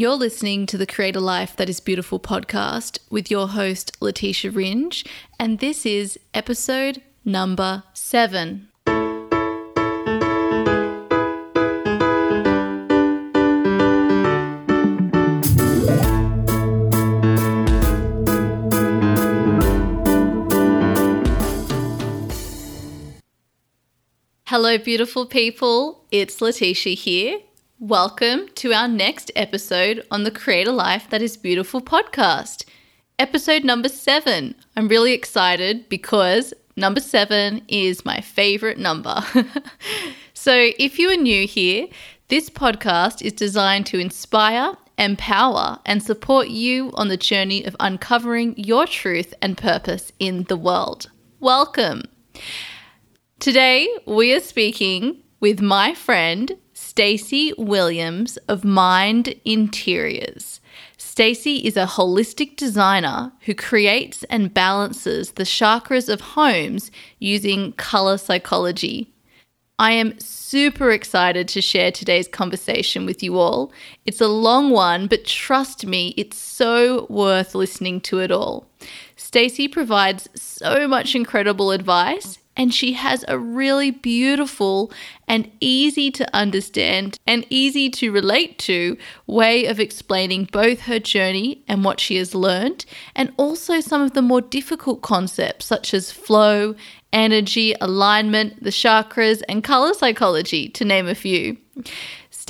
You're listening to the Create a Life That Is Beautiful podcast with your host, Letitia Ringe, and this is episode number seven. Hello, beautiful people. It's Letitia here. Welcome to our next episode on the Create a Life That Is Beautiful podcast. Episode number seven. I'm really excited because number seven is my favorite number. so, if you are new here, this podcast is designed to inspire, empower, and support you on the journey of uncovering your truth and purpose in the world. Welcome. Today, we are speaking with my friend Stacey Williams of Mind Interiors. Stacey is a holistic designer who creates and balances the chakras of homes using color psychology. I am super excited to share today's conversation with you all. It's a long one, but trust me, it's so worth listening to it all. Stacey provides so much incredible advice and she has a really beautiful and easy to understand and easy to relate to way of explaining both her journey and what she has learned, and also some of the more difficult concepts such as flow, energy, alignment, the chakras, and color psychology, to name a few.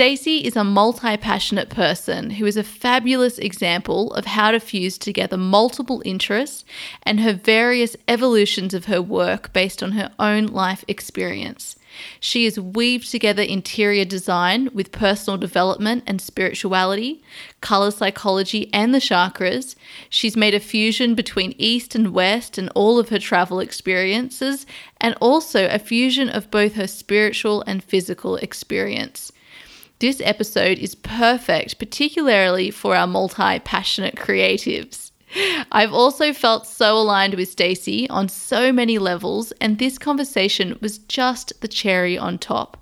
Stacey is a multi passionate person who is a fabulous example of how to fuse together multiple interests and her various evolutions of her work based on her own life experience. She has weaved together interior design with personal development and spirituality, color psychology, and the chakras. She's made a fusion between East and West and all of her travel experiences, and also a fusion of both her spiritual and physical experience. This episode is perfect, particularly for our multi passionate creatives. I've also felt so aligned with Stacey on so many levels, and this conversation was just the cherry on top.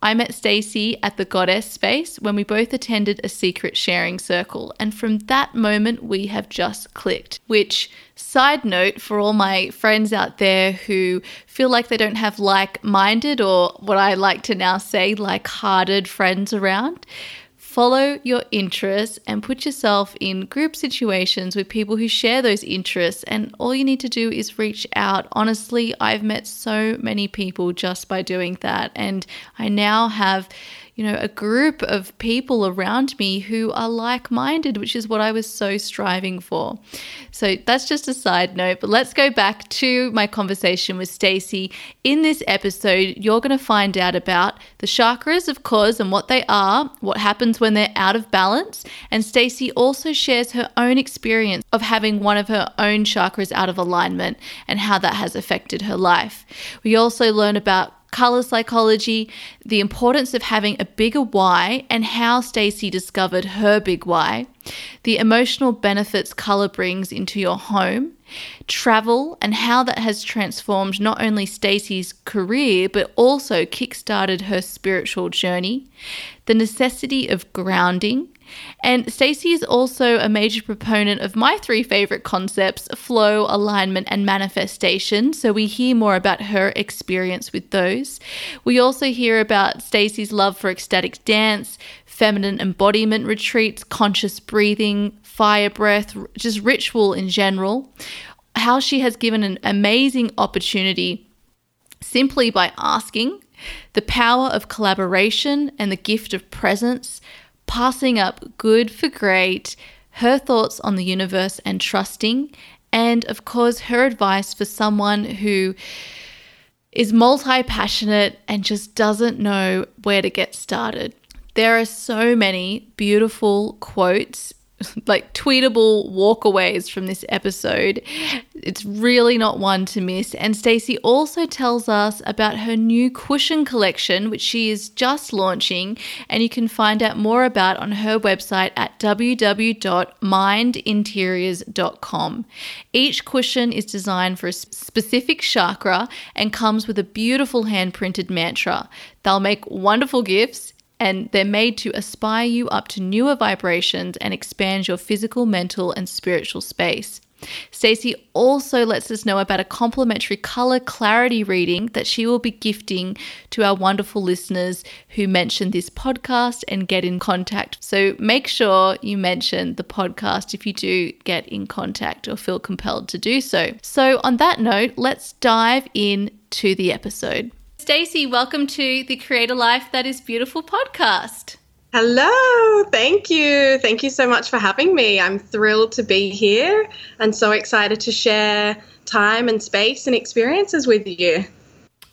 I met Stacey at the Goddess space when we both attended a secret sharing circle, and from that moment we have just clicked. Which, side note for all my friends out there who feel like they don't have like minded or what I like to now say like hearted friends around, Follow your interests and put yourself in group situations with people who share those interests. And all you need to do is reach out. Honestly, I've met so many people just by doing that. And I now have you know, a group of people around me who are like minded, which is what I was so striving for. So that's just a side note, but let's go back to my conversation with Stacey. In this episode, you're going to find out about the chakras, of course, and what they are, what happens when they're out of balance, and Stacey also shares her own experience of having one of her own chakras out of alignment and how that has affected her life. We also learn about color psychology, the importance of having a bigger why, and how Stacey discovered her big why, the emotional benefits color brings into your home, travel, and how that has transformed not only Stacey's career but also kickstarted her spiritual journey, the necessity of grounding, and Stacey is also a major proponent of my three favorite concepts flow, alignment, and manifestation. So we hear more about her experience with those. We also hear about Stacey's love for ecstatic dance, feminine embodiment retreats, conscious breathing, fire breath, just ritual in general. How she has given an amazing opportunity simply by asking, the power of collaboration and the gift of presence, passing up good for great, her thoughts on the universe and trusting, and of course, her advice for someone who is multi passionate and just doesn't know where to get started. There are so many beautiful quotes like tweetable walkaways from this episode. It's really not one to miss. And Stacey also tells us about her new cushion collection, which she is just launching, and you can find out more about on her website at www.mindinteriors.com. Each cushion is designed for a specific chakra and comes with a beautiful hand printed mantra. They'll make wonderful gifts and they're made to aspire you up to newer vibrations and expand your physical, mental, and spiritual space. Stacey also lets us know about a complimentary color clarity reading that she will be gifting to our wonderful listeners who mention this podcast and get in contact. So make sure you mention the podcast if you do get in contact or feel compelled to do so. So on that note, let's dive in to the episode. Stacey, welcome to the Create a Life That Is Beautiful podcast. Hello, thank you. Thank you so much for having me. I'm thrilled to be here and so excited to share time and space and experiences with you.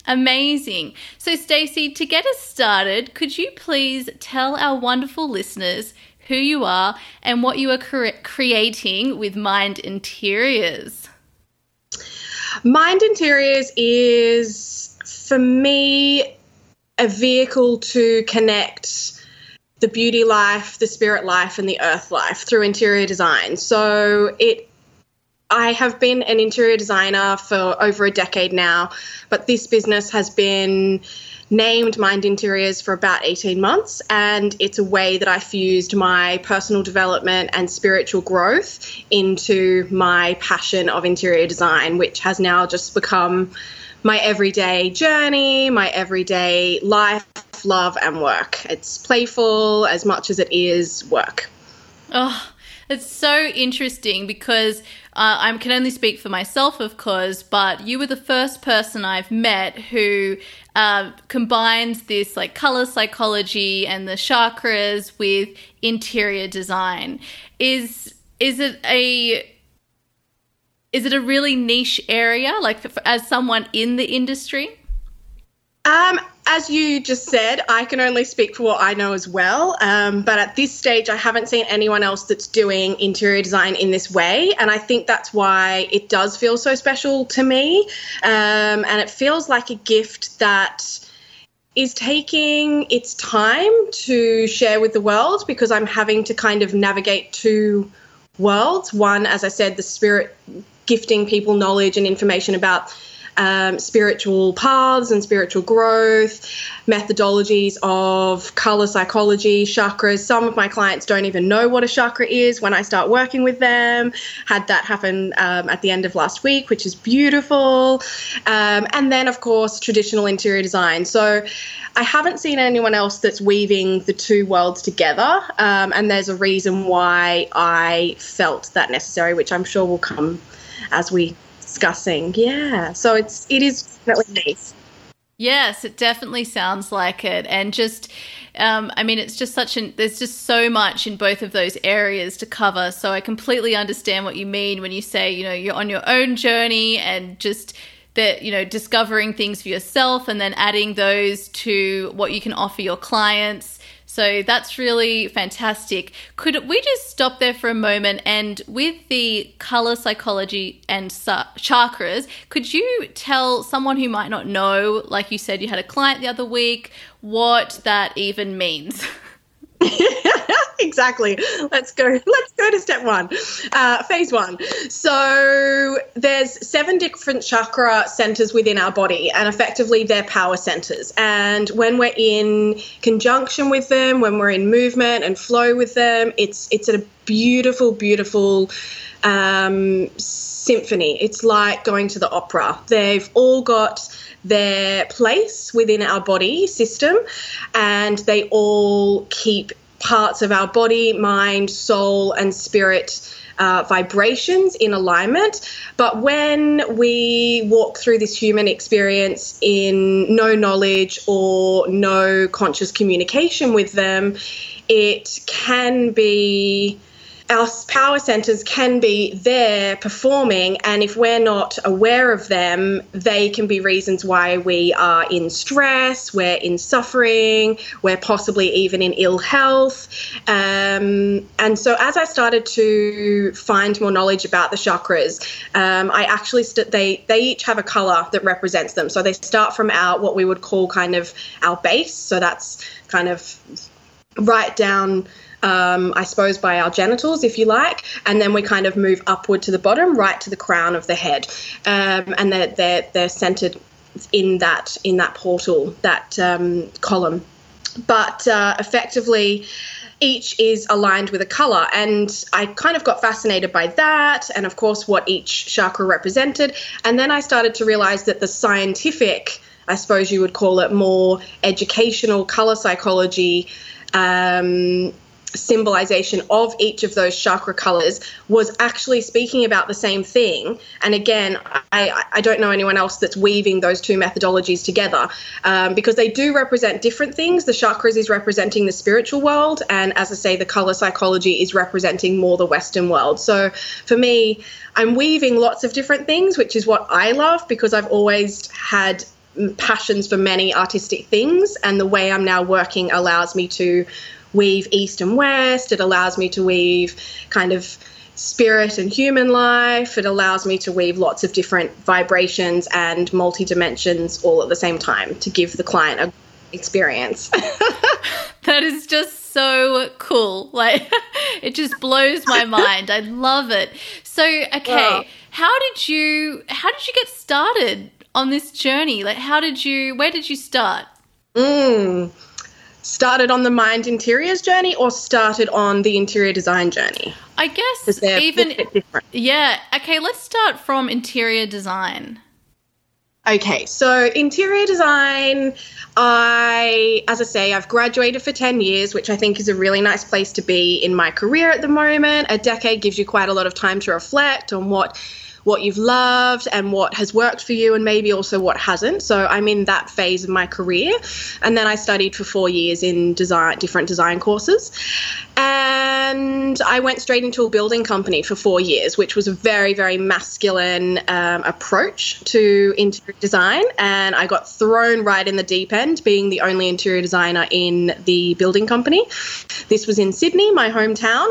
Amazing. So, Stacey, to get us started, could you please tell our wonderful listeners who you are and what you are cre- creating with Mind Interiors? Mind Interiors is, for me, a vehicle to connect the beauty life, the spirit life, and the earth life through interior design. So it I have been an interior designer for over a decade now, but this business has been named Mind Interiors for about 18 months, and it's a way that I fused my personal development and spiritual growth into my passion of interior design, which has now just become my everyday journey, my everyday life, love, and work. It's playful as much as it is work. Oh, it's so interesting because uh, I can only speak for myself, of course, but you were the first person I've met who uh, combines this like color psychology and the chakras with interior design. Is is it a is it a really niche area, like for, as someone in the industry? Um, as you just said, I can only speak for what I know as well. Um, but at this stage, I haven't seen anyone else that's doing interior design in this way. And I think that's why it does feel so special to me. Um, and it feels like a gift that is taking its time to share with the world because I'm having to kind of navigate two worlds. One, as I said, the spirit gifting people knowledge and information about um, spiritual paths and spiritual growth, methodologies of color psychology, chakras. Some of my clients don't even know what a chakra is when I start working with them. Had that happen um, at the end of last week, which is beautiful. Um, and then, of course, traditional interior design. So I haven't seen anyone else that's weaving the two worlds together. Um, and there's a reason why I felt that necessary, which I'm sure will come as we discussing. Yeah, so it's it is definitely nice. Yes, it definitely sounds like it, and just. Um, I mean, it's just such an, there's just so much in both of those areas to cover. So I completely understand what you mean when you say, you know, you're on your own journey and just that, you know, discovering things for yourself and then adding those to what you can offer your clients so that's really fantastic. Could we just stop there for a moment? And with the color psychology and chakras, could you tell someone who might not know, like you said, you had a client the other week, what that even means? exactly. Let's go. Let's go to step one, uh, phase one. So there's seven different chakra centers within our body, and effectively they're power centers. And when we're in conjunction with them, when we're in movement and flow with them, it's it's a beautiful, beautiful. Um, symphony. It's like going to the opera. They've all got their place within our body system and they all keep parts of our body, mind, soul, and spirit. Uh, vibrations in alignment. But when we walk through this human experience in no knowledge or no conscious communication with them, it can be our power centers can be there performing, and if we're not aware of them, they can be reasons why we are in stress, we're in suffering, we're possibly even in ill health. Um, and so, as I started to find more knowledge about the chakras, um, I actually st- they they each have a color that represents them. So they start from our what we would call kind of our base. So that's kind of right down um, I suppose, by our genitals, if you like, and then we kind of move upward to the bottom, right to the crown of the head, um, and they're, they're they're centered in that in that portal, that um, column. but uh, effectively, each is aligned with a color. And I kind of got fascinated by that, and of course, what each chakra represented. And then I started to realize that the scientific, I suppose you would call it more educational color psychology. Um, symbolization of each of those chakra colors was actually speaking about the same thing. And again, I, I don't know anyone else that's weaving those two methodologies together um, because they do represent different things. The chakras is representing the spiritual world, and as I say, the color psychology is representing more the Western world. So for me, I'm weaving lots of different things, which is what I love because I've always had passions for many artistic things and the way I'm now working allows me to weave east and west. It allows me to weave kind of spirit and human life. It allows me to weave lots of different vibrations and multi dimensions all at the same time to give the client a experience. that is just so cool. Like it just blows my mind. I love it. So, okay, how did you how did you get started on this journey? Like how did you where did you start? Mm started on the mind interiors journey or started on the interior design journey? I guess even yeah. Okay, let's start from interior design. Okay, so interior design, I, as I say, I've graduated for 10 years, which I think is a really nice place to be in my career at the moment. A decade gives you quite a lot of time to reflect on what what you've loved and what has worked for you, and maybe also what hasn't. So I'm in that phase of my career. And then I studied for four years in design, different design courses. And I went straight into a building company for four years, which was a very, very masculine um, approach to interior design. And I got thrown right in the deep end, being the only interior designer in the building company. This was in Sydney, my hometown.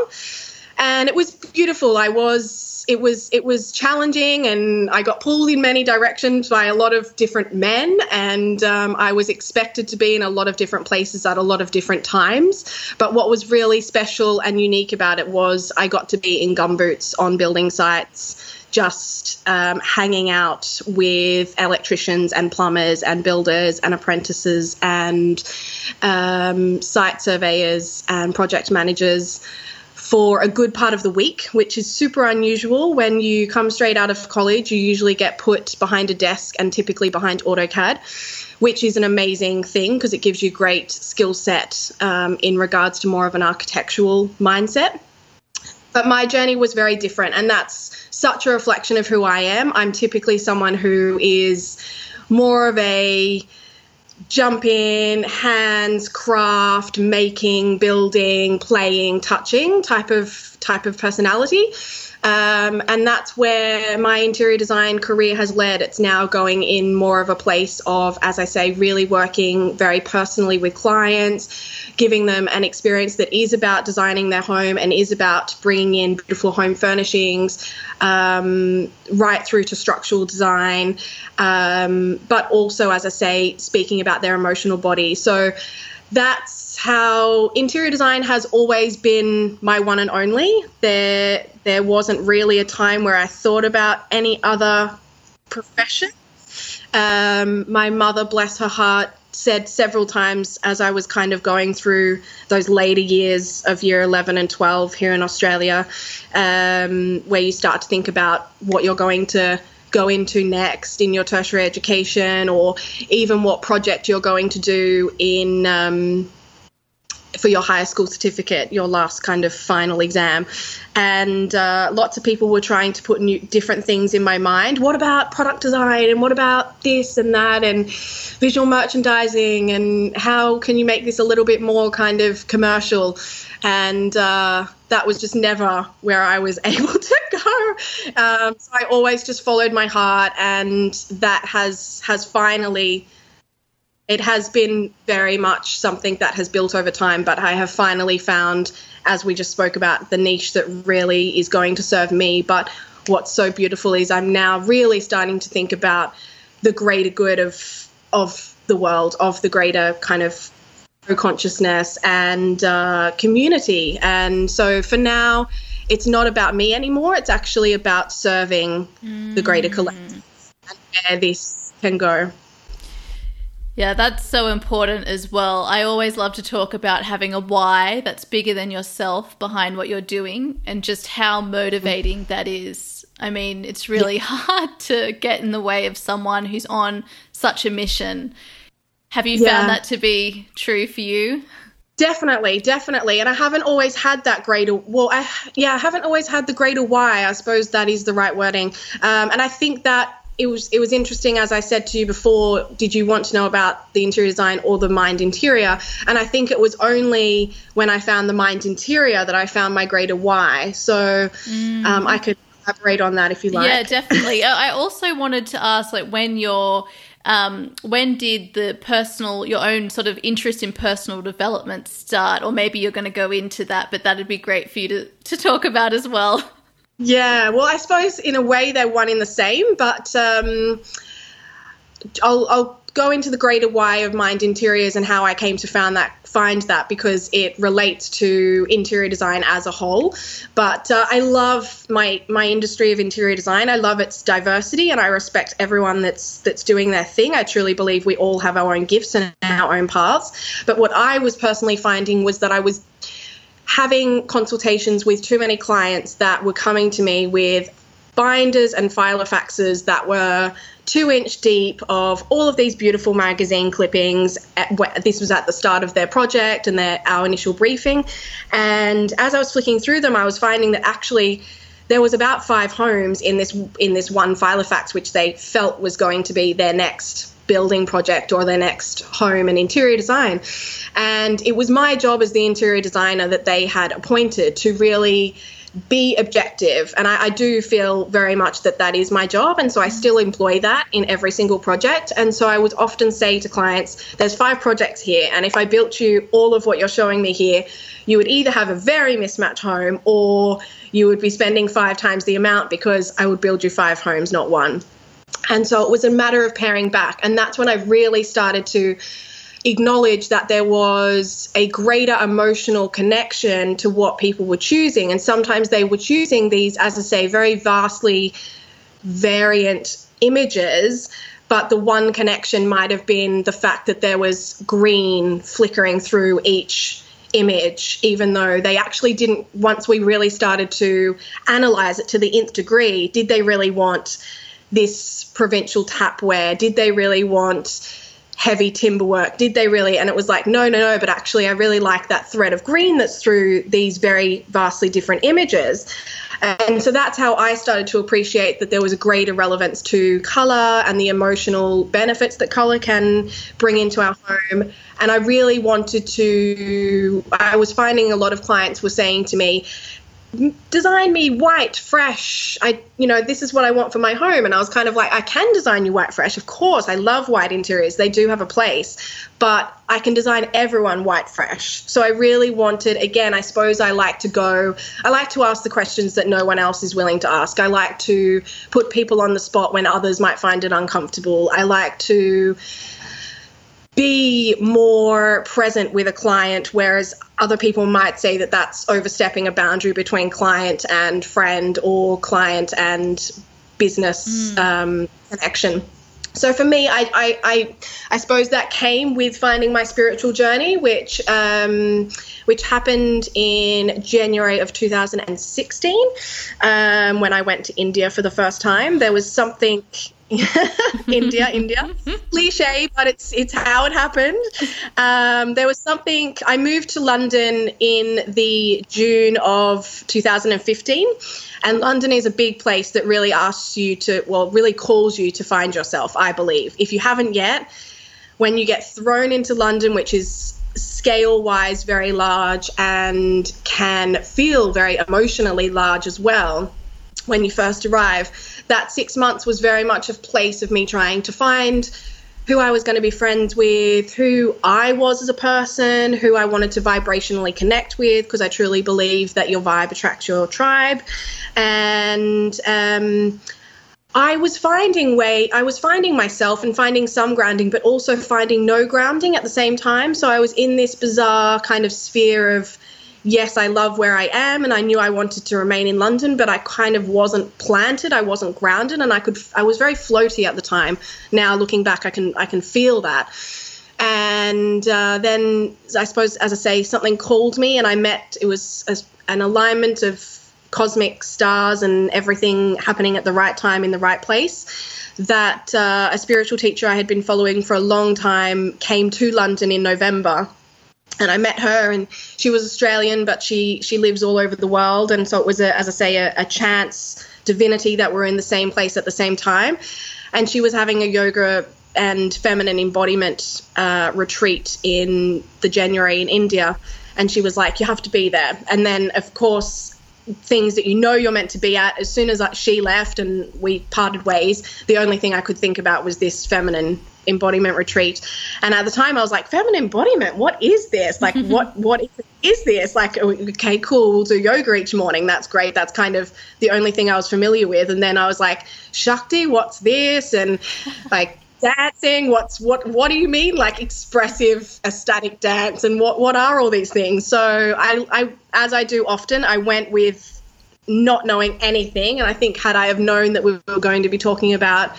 And it was beautiful. I was it was it was challenging, and I got pulled in many directions by a lot of different men, and um, I was expected to be in a lot of different places at a lot of different times. But what was really special and unique about it was I got to be in gumboots on building sites just um, hanging out with electricians and plumbers and builders and apprentices and um, site surveyors and project managers for a good part of the week, which is super unusual. When you come straight out of college, you usually get put behind a desk and typically behind AutoCAD, which is an amazing thing because it gives you great skill set um, in regards to more of an architectural mindset. But my journey was very different, and that's such a reflection of who I am. I'm typically someone who is more of a jump in, hands, craft, making, building, playing, touching type of type of personality. Um, and that's where my interior design career has led. It's now going in more of a place of, as I say, really working very personally with clients, giving them an experience that is about designing their home and is about bringing in beautiful home furnishings, um, right through to structural design, um, but also, as I say, speaking about their emotional body. So that's how interior design has always been my one and only. There, there wasn't really a time where I thought about any other profession. Um, my mother, bless her heart, said several times as I was kind of going through those later years of year 11 and 12 here in Australia, um, where you start to think about what you're going to go into next in your tertiary education or even what project you're going to do in um, for your higher school certificate, your last kind of final exam. And uh, lots of people were trying to put new, different things in my mind. What about product design? And what about this and that? And visual merchandising? And how can you make this a little bit more kind of commercial? And uh, that was just never where I was able to go. Um, so I always just followed my heart, and that has has finally it has been very much something that has built over time, but I have finally found, as we just spoke about, the niche that really is going to serve me. But what's so beautiful is I'm now really starting to think about the greater good of of the world, of the greater kind of consciousness and uh, community. And so for now, it's not about me anymore. It's actually about serving mm. the greater collective and where this can go. Yeah, that's so important as well. I always love to talk about having a why that's bigger than yourself behind what you're doing and just how motivating that is. I mean, it's really hard to get in the way of someone who's on such a mission. Have you yeah. found that to be true for you? Definitely, definitely. And I haven't always had that greater, well, I, yeah, I haven't always had the greater why. I suppose that is the right wording. Um, and I think that it was it was interesting as I said to you before. Did you want to know about the interior design or the mind interior? And I think it was only when I found the mind interior that I found my greater why. So mm. um, I could elaborate on that if you like. Yeah, definitely. I also wanted to ask, like, when you're um, when did the personal, your own sort of interest in personal development start? Or maybe you're going to go into that, but that'd be great for you to, to talk about as well. Yeah, well, I suppose in a way they're one in the same, but um, I'll, I'll go into the greater why of Mind Interiors and how I came to found that find that because it relates to interior design as a whole. But uh, I love my my industry of interior design. I love its diversity, and I respect everyone that's that's doing their thing. I truly believe we all have our own gifts and our own paths. But what I was personally finding was that I was having consultations with too many clients that were coming to me with binders and filofaxes that were two inch deep of all of these beautiful magazine clippings. This was at the start of their project and their our initial briefing. And as I was flicking through them, I was finding that actually there was about five homes in this in this one filofax which they felt was going to be their next building project or their next home and interior design. And it was my job as the interior designer that they had appointed to really be objective. And I, I, do feel very much that that is my job. And so I still employ that in every single project. And so I would often say to clients, there's five projects here. And if I built you all of what you're showing me here, you would either have a very mismatched home or you would be spending five times the amount because I would build you five homes, not one. And so it was a matter of paring back. And that's when I really started to acknowledge that there was a greater emotional connection to what people were choosing. And sometimes they were choosing these, as I say, very vastly variant images. But the one connection might have been the fact that there was green flickering through each image, even though they actually didn't, once we really started to analyze it to the nth degree, did they really want this provincial tapware? Did they really want heavy timber work? Did they really? And it was like, no, no, no, but actually, I really like that thread of green that's through these very vastly different images. And so that's how I started to appreciate that there was a greater relevance to color and the emotional benefits that color can bring into our home. And I really wanted to, I was finding a lot of clients were saying to me, design me white fresh. I you know this is what i want for my home. And i was kind of like i can design you white fresh of course. I love white interiors. They do have a place. But i can design everyone white fresh. So i really wanted again i suppose i like to go i like to ask the questions that no one else is willing to ask. I like to put people on the spot when others might find it uncomfortable. I like to be more present with a client, whereas other people might say that that's overstepping a boundary between client and friend or client and business mm. um, connection. So for me, I, I, I, I, suppose that came with finding my spiritual journey, which um, which happened in January of 2016 um, when I went to India for the first time. There was something India, India. Cliche, but it's it's how it happened. Um, there was something. I moved to London in the June of 2015, and London is a big place that really asks you to, well, really calls you to find yourself. I believe. If you haven't yet, when you get thrown into London, which is scale wise very large and can feel very emotionally large as well when you first arrive that six months was very much a place of me trying to find who I was going to be friends with, who I was as a person, who I wanted to vibrationally connect with, because I truly believe that your vibe attracts your tribe. And um, I was finding way, I was finding myself and finding some grounding, but also finding no grounding at the same time. So I was in this bizarre kind of sphere of yes, I love where I am and I knew I wanted to remain in London, but I kind of wasn't planted, I wasn't grounded and I could I was very floaty at the time. Now looking back I can I can feel that. And uh, then, I suppose, as I say, something called me, and I met. It was a, an alignment of cosmic stars and everything happening at the right time in the right place. That uh, a spiritual teacher I had been following for a long time came to London in November and I met her, and she was Australian, but she she lives all over the world, and so it was a, as I say, a, a chance divinity that we were in the same place at the same time, and she was having a yoga and feminine embodiment uh, retreat in the January in India, and she was like, "You have to be there," and then of course. Things that you know you're meant to be at. As soon as she left and we parted ways, the only thing I could think about was this feminine embodiment retreat. And at the time i was like feminine embodiment what is this? Like what what is, is this? Like oh, okay cool we'll do yoga each morning. That's great. That's kind of the only thing i was familiar with. And then i was like shakti what's this? And like dancing what's what what do you mean? Like expressive ecstatic dance and what what are all these things? So i i as i do often i went with not knowing anything. And i think had i have known that we were going to be talking about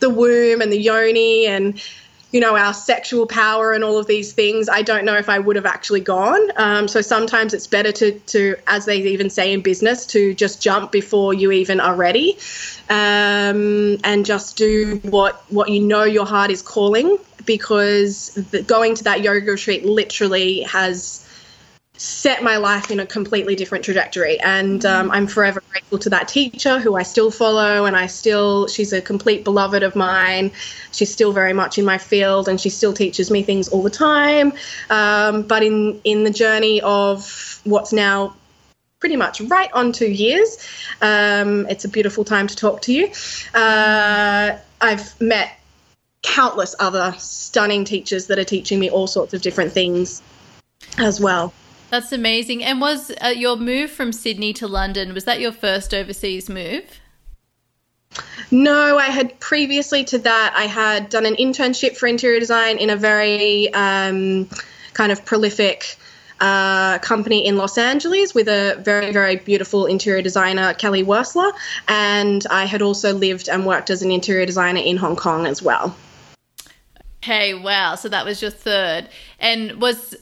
the womb and the yoni and you know our sexual power and all of these things i don't know if i would have actually gone. Um, so sometimes it's better to to as they even say in business to just jump before you even are ready um, and just do what what you know your heart is calling because the, going to that yoga retreat literally has set my life in a completely different trajectory. And um, I'm forever grateful to that teacher who I still follow. And I still, she's a complete beloved of mine. She's still very much in my field and she still teaches me things all the time. Um, but in, in the journey of what's now pretty much right on two years, um, it's a beautiful time to talk to you. Uh, I've met countless other stunning teachers that are teaching me all sorts of different things as well. That's amazing. And was uh, your move from Sydney to London, was that your first overseas move? No, I had previously to that, I had done an internship for interior design in a very um, kind of prolific uh, company in Los Angeles with a very, very beautiful interior designer, Kelly Wearstler. And I had also lived and worked as an interior designer in Hong Kong as well. Hey, wow. So that was your third. And was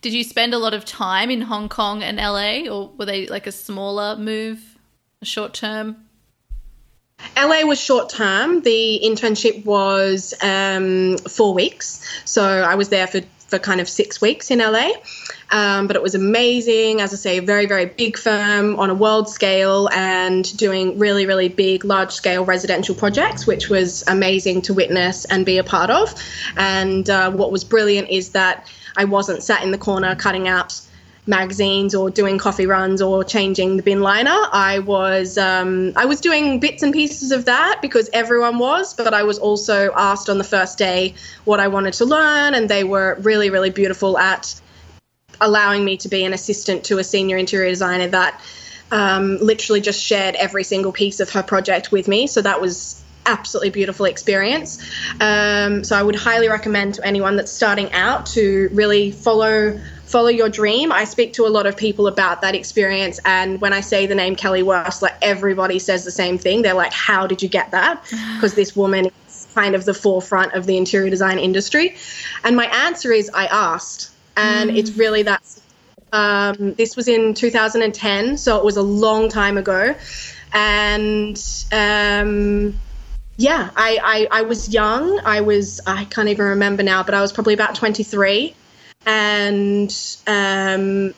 did you spend a lot of time in Hong Kong and LA or were they like a smaller move, a short term? LA was short term. The internship was um, four weeks. So I was there for, for kind of six weeks in LA. Um, but it was amazing. As I say, a very, very big firm on a world scale and doing really, really big, large scale residential projects, which was amazing to witness and be a part of. And uh, what was brilliant is that I wasn't sat in the corner cutting out magazines or doing coffee runs or changing the bin liner. I was um, I was doing bits and pieces of that because everyone was, but I was also asked on the first day what I wanted to learn, and they were really really beautiful at allowing me to be an assistant to a senior interior designer that um, literally just shared every single piece of her project with me. So that was absolutely beautiful experience. Um, so I would highly recommend to anyone that's starting out to really follow follow your dream. I speak to a lot of people about that experience, and when I say the name Kelly Wearstler, like everybody says the same thing. They're like, "How did you get that?" Because this woman is kind of the forefront of the interior design industry. And my answer is, I asked and mm. it's really that. Um, this was in 2010, so it was a long time ago, and um, yeah, I, I I was young. I was I can't even remember now, but I was probably about 23, and um,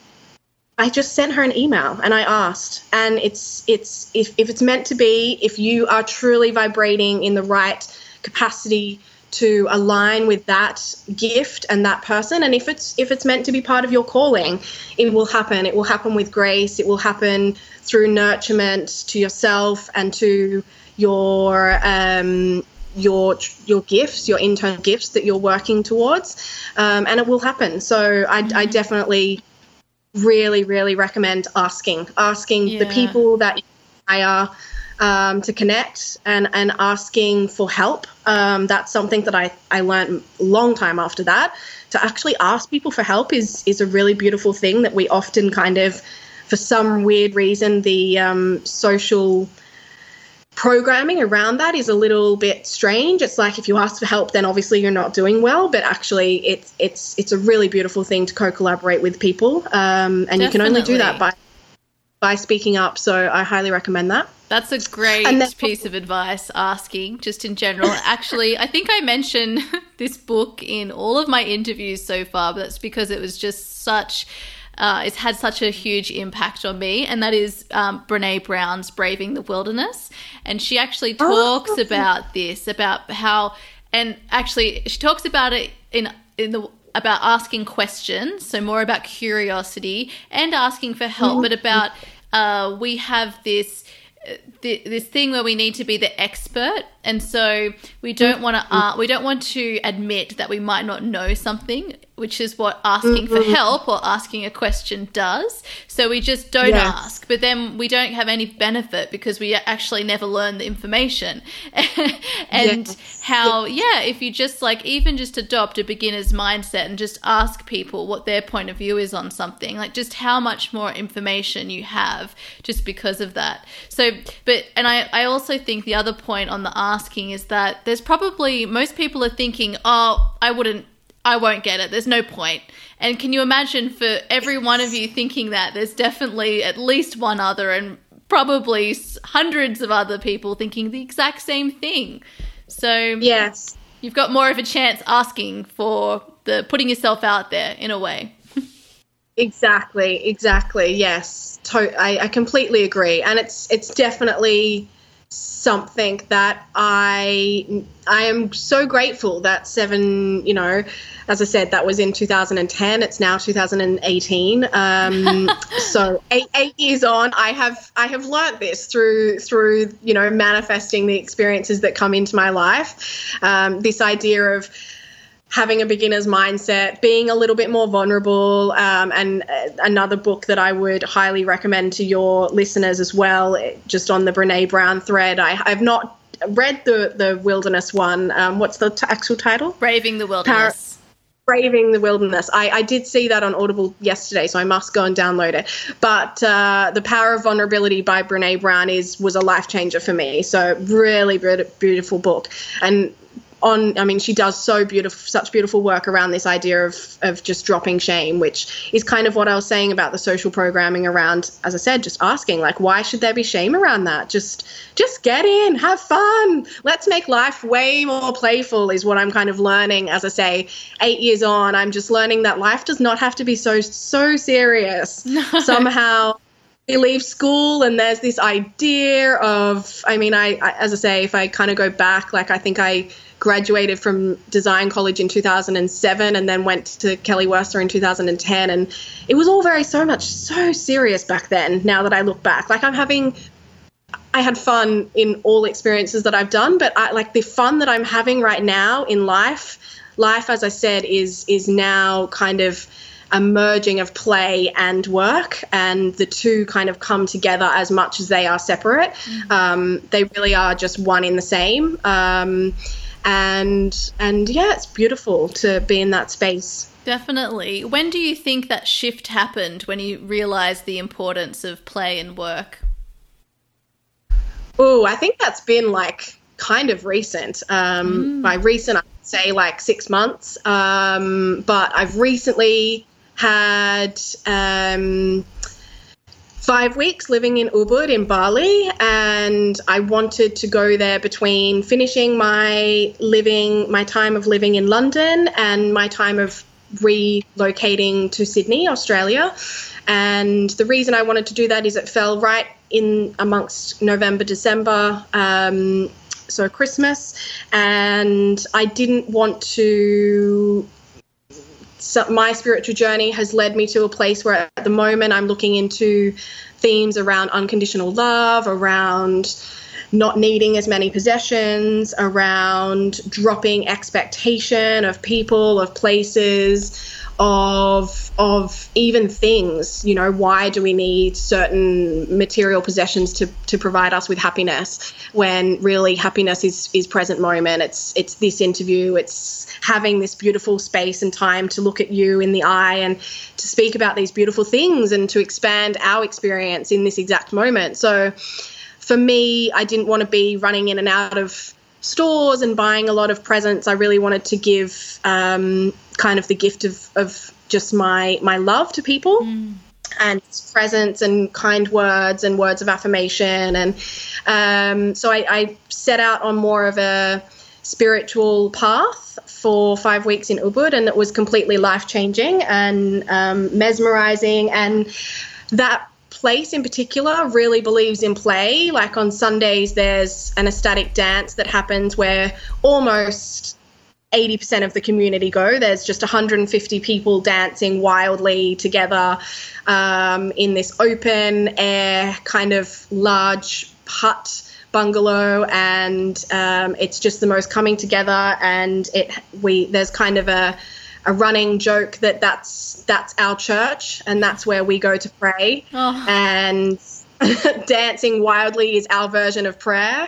I just sent her an email and I asked, and it's it's if if it's meant to be, if you are truly vibrating in the right capacity to align with that gift and that person and if it's if it's meant to be part of your calling it will happen. It will happen with grace. It will happen through nurturement to yourself and to your um, your your gifts your internal gifts that you're working towards um, and it will happen so I, mm-hmm. I definitely really really recommend asking asking yeah. the people that I are um, to connect and, and asking for help. Um, that's something that I, I learned a long time after that. To actually ask people for help is, is a really beautiful thing that we often kind of, for some weird reason, the um, social programming around that is a little bit strange. It's like if you ask for help, then obviously you're not doing well. But actually, it's it's it's a really beautiful thing to co-collaborate with people, um, and Definitely. you can only do that by by speaking up. So I highly recommend that. That's a great then, piece of advice asking just in general. Actually, I think I mentioned this book in all of my interviews so far, but that's because it was just such uh, it's had such a huge impact on me, and that is um, Brene Brown's Braving the Wilderness. And she actually oh, talks oh. about this, about how, and actually, she talks about it in in the about asking questions, so more about curiosity and asking for help, mm-hmm. but about uh, we have this this thing where we need to be the expert and so we don't want to uh, we don't want to admit that we might not know something which is what asking for mm-hmm. help or asking a question does so we just don't yes. ask but then we don't have any benefit because we actually never learn the information and yes. how yeah if you just like even just adopt a beginner's mindset and just ask people what their point of view is on something like just how much more information you have just because of that so but and I, I also think the other point on the asking is that there's probably most people are thinking, oh, I wouldn't I won't get it. There's no point. And can you imagine for every one of you thinking that, there's definitely at least one other and probably hundreds of other people thinking the exact same thing. So, yes. You've got more of a chance asking for the putting yourself out there in a way. exactly, exactly. Yes to- I, I completely agree, and it's it's definitely something that I I am so grateful that seven, you know, as I said, that was in 2010. It's now 2018. Um, so eight, eight years on, I have I have learnt this through through you know manifesting the experiences that come into my life. Um, this idea of having a beginner's mindset, being a little bit more vulnerable, um, and uh, another book that I would highly recommend to your listeners as well, just on the Brene Brown thread. I, have not read the the Wilderness one. Um, what's the t- actual title? Braving the Wilderness. Par- Braving the Wilderness. I, I, did see that on Audible yesterday, so I must go and download it. But uh, The Power of Vulnerability by Brene Brown is was a life changer for me. So really beautiful book. And on i mean she does so beautiful such beautiful work around this idea of of just dropping shame which is kind of what i was saying about the social programming around as i said just asking like why should there be shame around that? Just just get in have fun. Let's make life way more playful is what i'm kind of learning. As i say 8 years on i'm just learning that life does not have to be so so serious. No. somehow we leave school and there's this idea of i mean I, I as i say if i kind of go back like i think i graduated from design college in 2007 and then went to Kelly Wearstler in 2010 and it was all very so much so serious back then now that I look back like I'm having I had fun in all experiences that I've done but I like the fun that I'm having right now in life life as I said is is now kind of a merging of play and work, and the two kind of come together as much as they are separate. Mm-hmm. Um, they really are just one in the same. Um, and and yeah, it's beautiful to be in that space. Definitely. When do you think that shift happened when you realized the importance of play and work? Oh, I think that's been like kind of recent. Um, mm. By recent, I'd say like six months. Um, but I've recently had um, five weeks living in Ubud in Bali, and I wanted to go there between finishing my living, my time of living in London, and my time of relocating to Sydney, Australia. And the reason I wanted to do that is it fell right in amongst November, December. Um, so Christmas, and I didn't want to so my spiritual journey has led me to a place where at the moment I'm looking into themes around unconditional love, around not needing as many possessions, around dropping expectation of people, of places, of of even things you know why do we need certain material possessions to to provide us with happiness when really happiness is is present moment? It's it's this interview. It's having this beautiful space and time to look at you in the eye and to speak about these beautiful things and to expand our experience in this exact moment. So for me, I didn't want to be running in and out of stores and buying a lot of presents. I really wanted to give um, kind of the gift of, of just my my love to people. Mm. And presents and kind words and words of affirmation. And um, so I, I set out on more of a spiritual path for five weeks in Ubud, and it was completely life changing and um, mesmerizing. And that place in particular really believes in play. Like on Sundays, there's an ecstatic dance that happens where almost 80% of the community go. There's just 150 people dancing wildly together um, in this open air, kind of large hut bungalow, and um, it's just the most coming together. And it we there's kind of a a running joke that that's that's our church and that's where we go to pray oh. and dancing wildly is our version of prayer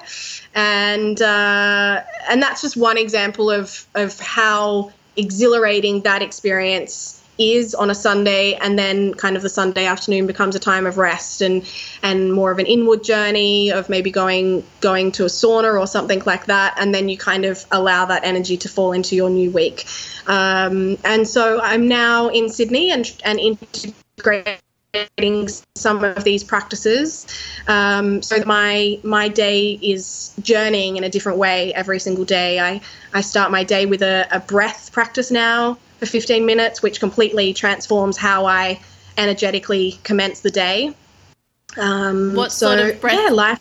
and uh, and that's just one example of of how exhilarating that experience is on a Sunday, and then kind of the Sunday afternoon becomes a time of rest and and more of an inward journey of maybe going going to a sauna or something like that, and then you kind of allow that energy to fall into your new week. Um, and so I'm now in Sydney and and integrating some of these practices. Um, so my my day is journeying in a different way every single day. I i start my day with a, a breath practice now for 15 minutes, which completely transforms how I energetically commence the day. Um, what so, sort of breath? Yeah, life.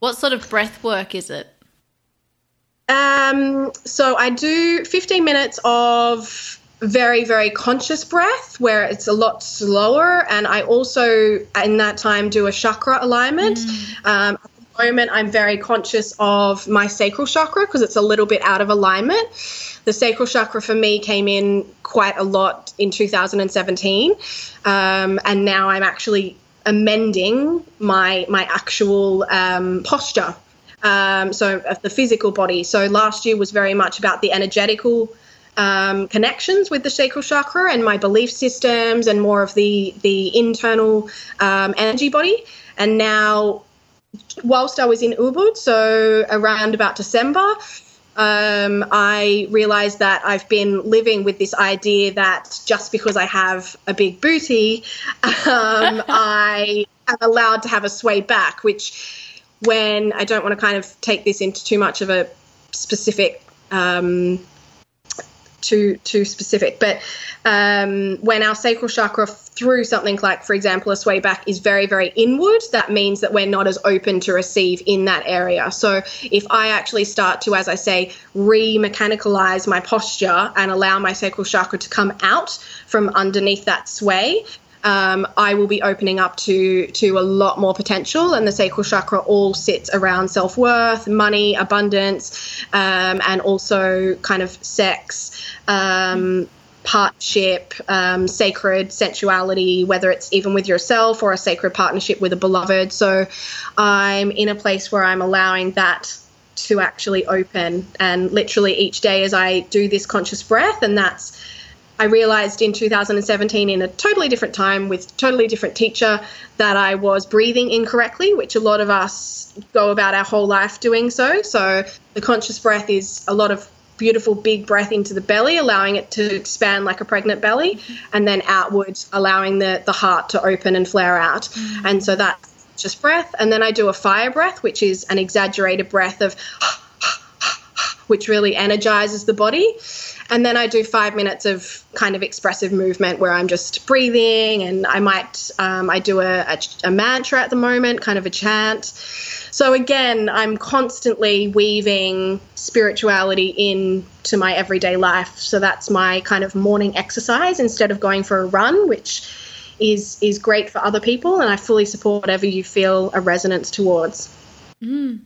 What sort of breath work is it? Um, so I do 15 minutes of very very conscious breath where it's a lot slower and i also in that time do a chakra alignment mm. um, moment i'm very conscious of my sacral chakra because it's a little bit out of alignment the sacral chakra for me came in quite a lot in 2017, um, and now I'm actually amending my my actual um, posture. Um, so of the physical body. So last year was very much about the energetical um, connections with the sacral chakra and my belief systems and more of the the internal um, energy body. And now, whilst I was in Ubud, so around about December, um, I realized that I've been living with this idea that just because I have a big booty, um, I am allowed to have a sway back, which when I don't want to kind of take this into too much of a specific um, too too specific. But um, when our sacral chakra through something like, for example, a sway back is very very inward, that means that we're not as open to receive in that area. So if I actually start to, as I say, re-mechanicalize my posture and allow my sacral chakra to come out from underneath that sway, um, I will be opening up to to a lot more potential. And the sacral chakra all sits around self worth, money, abundance, um, and also kind of sex. Um, partnership, um, sacred sensuality, whether it's even with yourself or a sacred partnership with a beloved. So I'm in a place where I'm allowing that to actually open. And literally each day as I do this conscious breath, and that's I realized in 2017, in a totally different time with totally different teacher, that I was breathing incorrectly, which a lot of us go about our whole life doing so. So the conscious breath is a lot of beautiful big breath into the belly, allowing it to expand like a pregnant belly, and then outwards, allowing the, the heart to open and flare out. Mm-hmm. And so that's just breath. And then I do a fire breath, which is an exaggerated breath of which really energizes the body. And then I do five minutes of kind of expressive movement where I'm just breathing, and I might um, I do a, a, a mantra at the moment, kind of a chant. So again, I'm constantly weaving spirituality into my everyday life. So that's my kind of morning exercise instead of going for a run, which is is great for other people, and I fully support whatever you feel a resonance towards. Mm.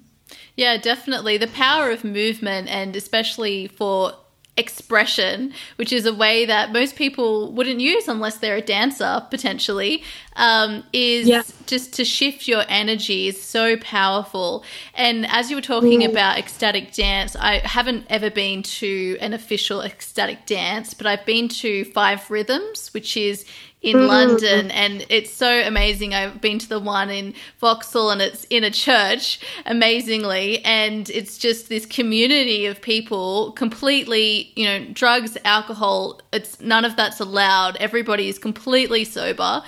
Yeah, definitely. The power of movement, and especially for expression, which is a way that most people wouldn't use unless they're a dancer, potentially, um, is yeah. just to shift your energy is so powerful. And as you were talking Ooh. about ecstatic dance, I haven't ever been to an official ecstatic dance, but I've been to Five Rhythms, which is in mm. London, and it's so amazing. I've been to the one in Vauxhall, and it's in a church, amazingly, and it's just this community of people, completely, you know, drugs, alcohol. It's none of that's allowed. Everybody is completely sober.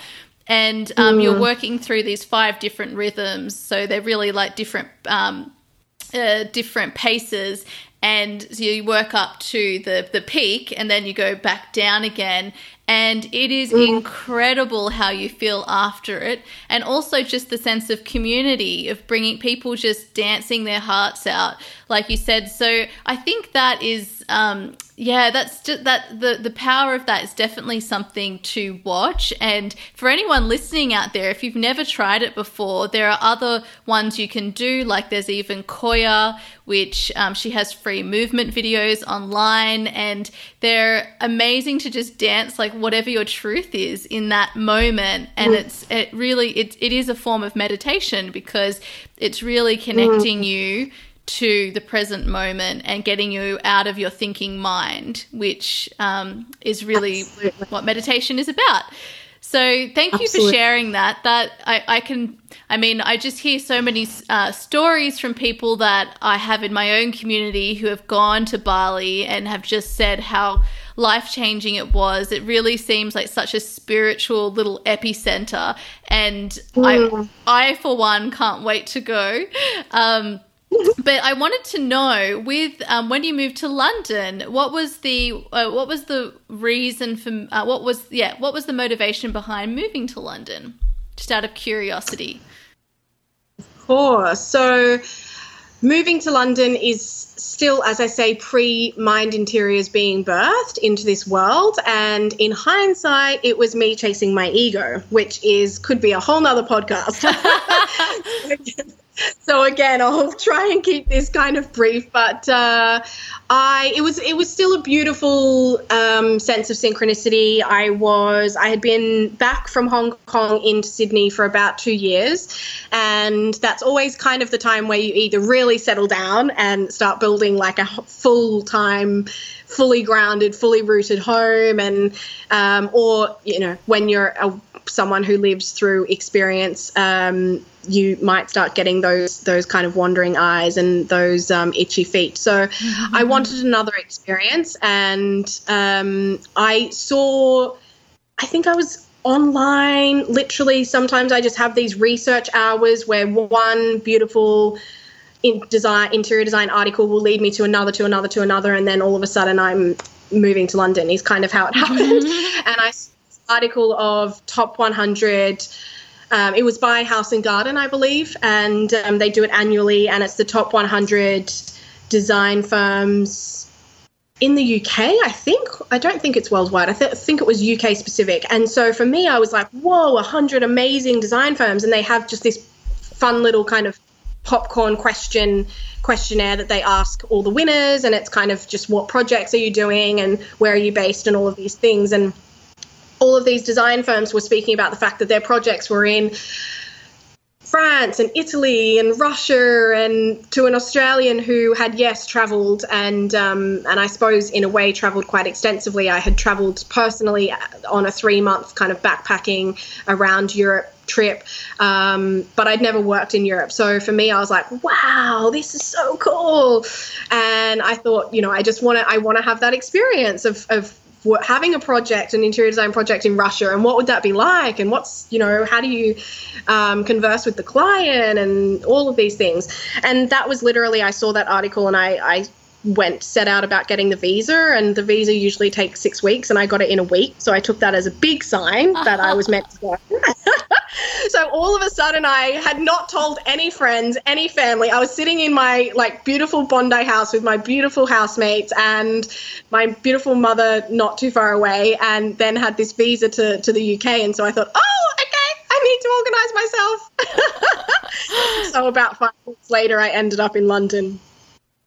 And um, mm. you're working through these five different rhythms, so they're really like different um, uh, different paces and so you work up to the the peak and then you go back down again and it is mm. incredible how you feel after it. And also just the sense of community of bringing people just dancing their hearts out like you said. So i think that is um, yeah that's just that the the power of that is definitely something to watch. And for anyone listening out there if you've never tried it before there are other ones you can do. Like there's even koya which um, she has free movement videos online. And they're amazing to just dance like whatever your truth is in that moment and mm. it's it really it, it is a form of meditation because it's really connecting mm. you to the present moment and getting you out of your thinking mind, which um, is really Absolutely. what meditation is about. So thank Absolutely. you for sharing that. That I, I, can, I mean, I just hear so many uh, stories from people that I have in my own community who have gone to Bali and have just said how life changing it was. It really seems like such a spiritual little epicenter, and mm. I, I for one, can't wait to go. Um, but I wanted to know with um, when you moved to London, what was the uh, what was the reason for uh, what was yeah what was the motivation behind moving to London? Just out of curiosity. Of course. So moving to London is still, as I say, pre Mind Interiors being birthed into this world. And in hindsight, it was me chasing my ego, which is could be a whole nother podcast. so again, I'll try and keep this kind of brief, but uh, I it was it was still a beautiful um, sense of synchronicity. I was I had been back from Hong Kong into Sydney for about two years, and that's always kind of the time where you either really settle down and start building like a full time fully grounded, fully rooted home, and um, or you know when you're a, someone who lives through experience, um, you might start getting those those kind of wandering eyes and those um, itchy feet. So mm-hmm. I wanted another experience, and um, I saw. I think I was online literally sometimes i just have these research hours where one beautiful in design interior design article will lead me to another to another to another and then all of a sudden i'm moving to london is kind of how it happened mm-hmm. and i article of top 100 um, it was by house and garden i believe and um, they do it annually and it's the top 100 design firms in the UK, I think. I don't think it's worldwide. I th- think it was UK specific. And so for me, I was like, whoa, 100 amazing design firms. And they have just this fun little kind of popcorn question questionnaire that they ask all the winners and it's kind of just what projects are you doing and where are you based and all of these things and all of these design firms were speaking about the fact that their projects were in France and Italy and Russia and to an Australian who had yes travelled and um, and I suppose in a way travelled quite extensively. I had travelled personally on a three month kind of backpacking around Europe trip, um, but I'd never worked in Europe. So for me, I was like, wow, this is so cool, and I thought, you know, I just want to I want to have that experience of of having a project, an interior design project in Russia, and what would that be like? And what's, you know, how do you um, converse with the client and all of these things? And that was literally, I saw that article and I, I went set out about getting the visa and the visa usually takes six weeks and i got it in a week so i took that as a big sign that i was meant to go so all of a sudden i had not told any friends any family. I was sitting in my like beautiful bondi house with my beautiful housemates and my beautiful mother not too far away and then had this visa to, to the uk and so i thought oh okay i need to organize myself. So about five weeks later i ended up in london.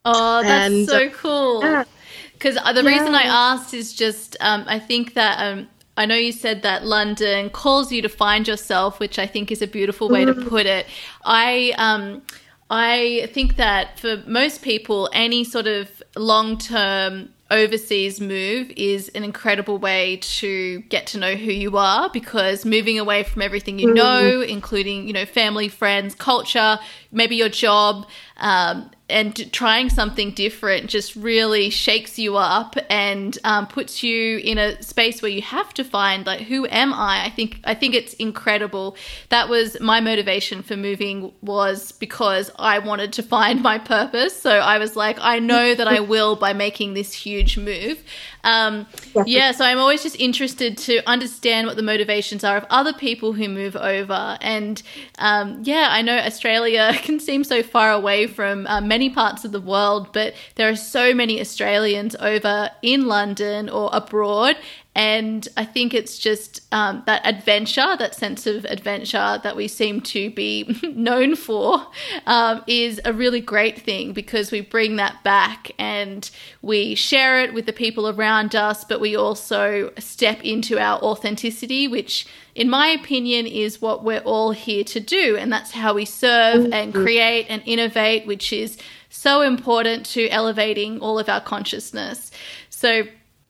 Oh, that's and, so cool. Because uh, the yeah. reason I asked is just um, I think that um, I know you said that London calls you to find yourself, which I think is a beautiful way mm. to put it. I um, I think that for most people, any sort of long term overseas move is an incredible way to get to know who you are because moving away from everything you know, mm-hmm. including, you know, family, friends, culture, maybe your job, um, and trying something different just really shakes you up and um, puts you in a space where you have to find like who am I? I think I think it's incredible. That was my motivation for moving was because I wanted to find my purpose. So I was like, I know that I will by making this huge move. Um, yeah, so I'm always just interested to understand what the motivations are of other people who move over. And um, yeah, I know Australia can seem so far away from uh, many parts of the world, but there are so many Australians over in London or abroad. And I think it's just um, that adventure, that sense of adventure that we seem to be known for, um, is a really great thing because we bring that back and we share it with the people around us, but we also step into our authenticity, which, in my opinion, is what we're all here to do. And that's how we serve and mm-hmm. create and innovate, which is so important to elevating all of our consciousness. So,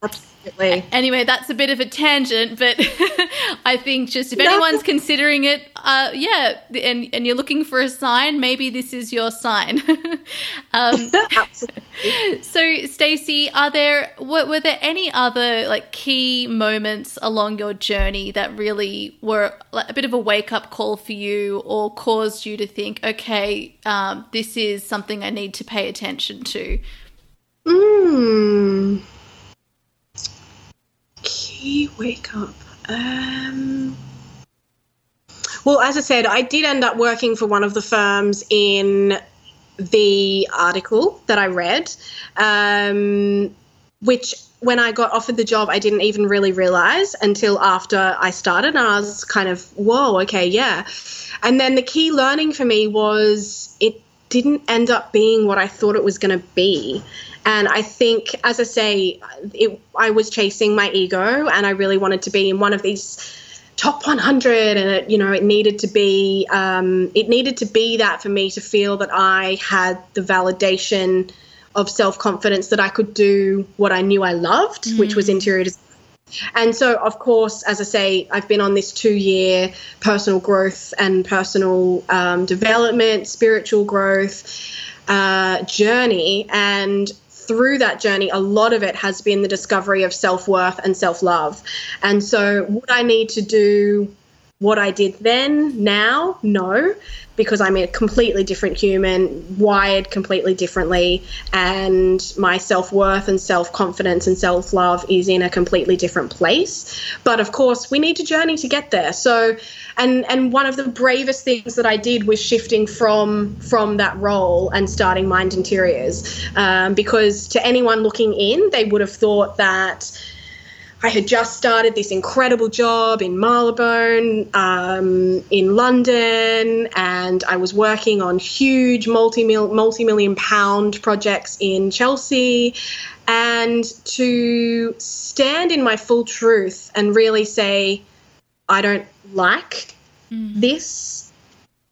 Absolutely. Anyway, that's a bit of a tangent, but I think just if anyone's considering it, uh, yeah, and, and you're looking for a sign, maybe this is your sign. um, Absolutely. So, Stacey, are there were, were there any other like key moments along your journey that really were a bit of a wake up call for you, or caused you to think, okay, um, this is something I need to pay attention to? Hmm wake up. Um, well, as I said, I did end up working for one of the firms in the article that I read, um, which when I got offered the job, I didn't even really realize until after I started. And I was kind of, whoa, okay, yeah. And then the key learning for me was it didn't end up being what I thought it was going to be. And I think, as I say, it, I was chasing my ego and I really wanted to be in one of these top 100 and it you know it needed to be um, it needed to be that for me to feel that i had the validation of self-confidence that i could do what i knew i loved mm. which was mm. interior design and so, of course, as I say, I've been on this two year personal growth and personal um, development, spiritual growth uh, journey. And through that journey, a lot of it has been the discovery of self worth and self love. And so, what I need to do what I did then, now? No because I'm a completely different human, wired completely differently, and my self worth and self confidence and self love is in a completely different place. But of course, we need to journey to get there. So, and and one of the bravest things that I did was shifting from from that role and starting Mind Interiors, um, because to anyone looking in, they would have thought that I had just started this incredible job in Marylebone, um, in London, and I was working on huge multi multi million pound projects in Chelsea. And to stand in my full truth and really say, I don't like mm. this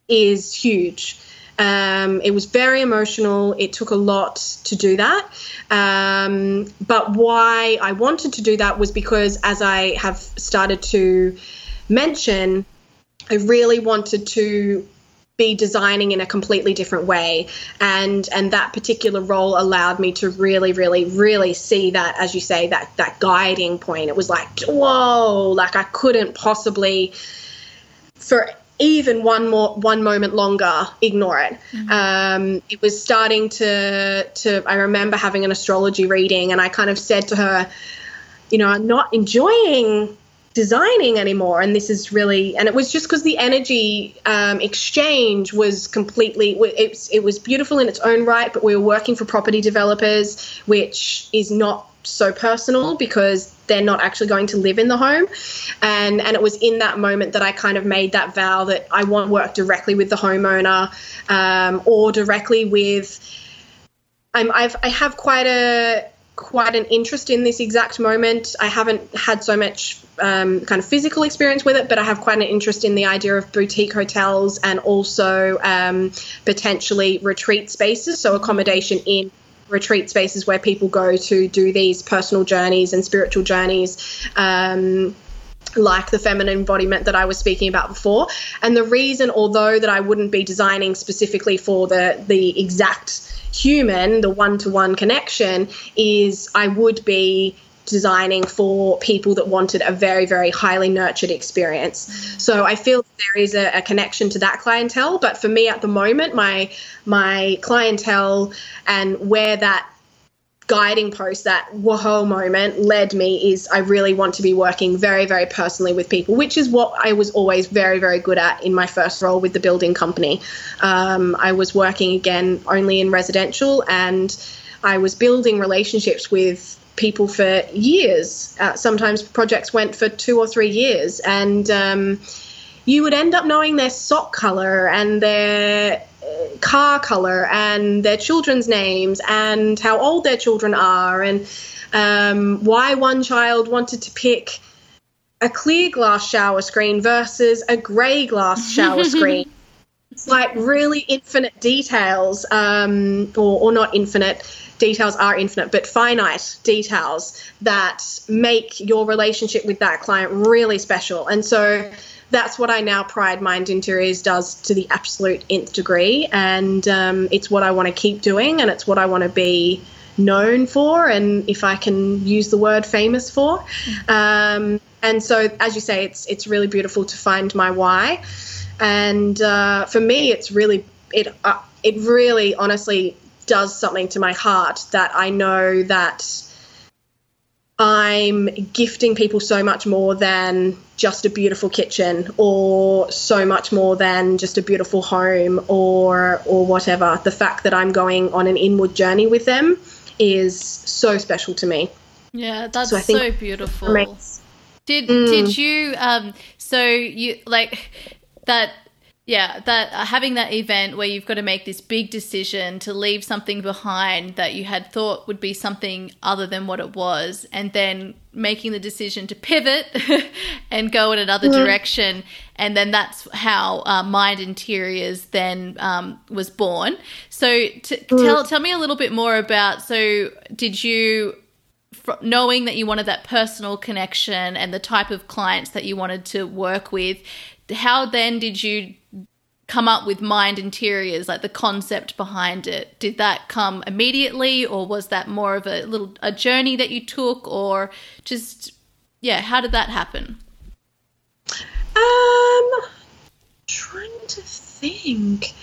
is huge. Um, it was very emotional. It took a lot to do that. Um, but why I wanted to do that was because, as I have started to mention, I really wanted to be designing in a completely different way and and that particular role allowed me to really really really see that as you say that that guiding point it was like whoa like i couldn't possibly for even one more one moment longer ignore it mm-hmm. um, it was starting to to i remember having an astrology reading and i kind of said to her you know i'm not enjoying designing anymore and this is really and it was just because the energy um, exchange was completely it, it was beautiful in its own right but we were working for property developers which is not so personal because they're not actually going to live in the home. And and it was in that moment that I kind of made that vow that I want to work directly with the homeowner um, or directly with. I'm, I've I have quite a quite an interest in this exact moment. I haven't had so much um, kind of physical experience with it, but I have quite an interest in the idea of boutique hotels and also um, potentially retreat spaces, so accommodation in retreat spaces where people go to do these personal journeys and spiritual journeys. Um, like the feminine embodiment that I was speaking about before. And the reason, although that I wouldn't be designing specifically for the the exact human, the one to one connection, is I would be designing for people that wanted a very, very highly nurtured experience. So I feel there is a, a, connection to that clientele. But for me at the moment, my my clientele and where that guiding post, that whoa moment led me is I really want to be working very, very personally with people, which is what I was always very, very good at in my first role with the building company. Um, I was working again only in residential and I was building relationships with people for years. Uh, sometimes projects went for two or three years, and um, you would end up knowing their sock color and their car color and their children's names and how old their children are and um, why one child wanted to pick a clear glass shower screen versus a grey glass shower screen. It's like really infinite details, um, or, or not infinite details are infinite, but finite details that make your relationship with that client really special. And so that's what I now pride Mind Interiors does to the absolute nth degree. And um, it's what I want to keep doing, and it's what I want to be known for, and if I can use the word famous for. Um, and so, as you say, it's it's really beautiful to find my why. And uh, for me, it's really it uh, it really honestly does something to my heart that I know that I'm gifting people so much more than just a beautiful kitchen or so much more than just a beautiful home or or whatever. The fact that I'm going on an inward journey with them is so special to me. Yeah, that's so, so beautiful. Did mm. did you um so you like that yeah that uh, having that event where you've got to make this big decision to leave something behind that you had thought would be something other than what it was and then making the decision to pivot and go in another mm-hmm. direction and then that's how uh, mind interiors then um, was born so t- mm. tell tell me a little bit more about so did you knowing that you wanted that personal connection and the type of clients that you wanted to work with how then did you come up with mind interiors like the concept behind it. Did that come immediately or was that more of a little a journey that you took or just yeah how did that happen? Um trying to think.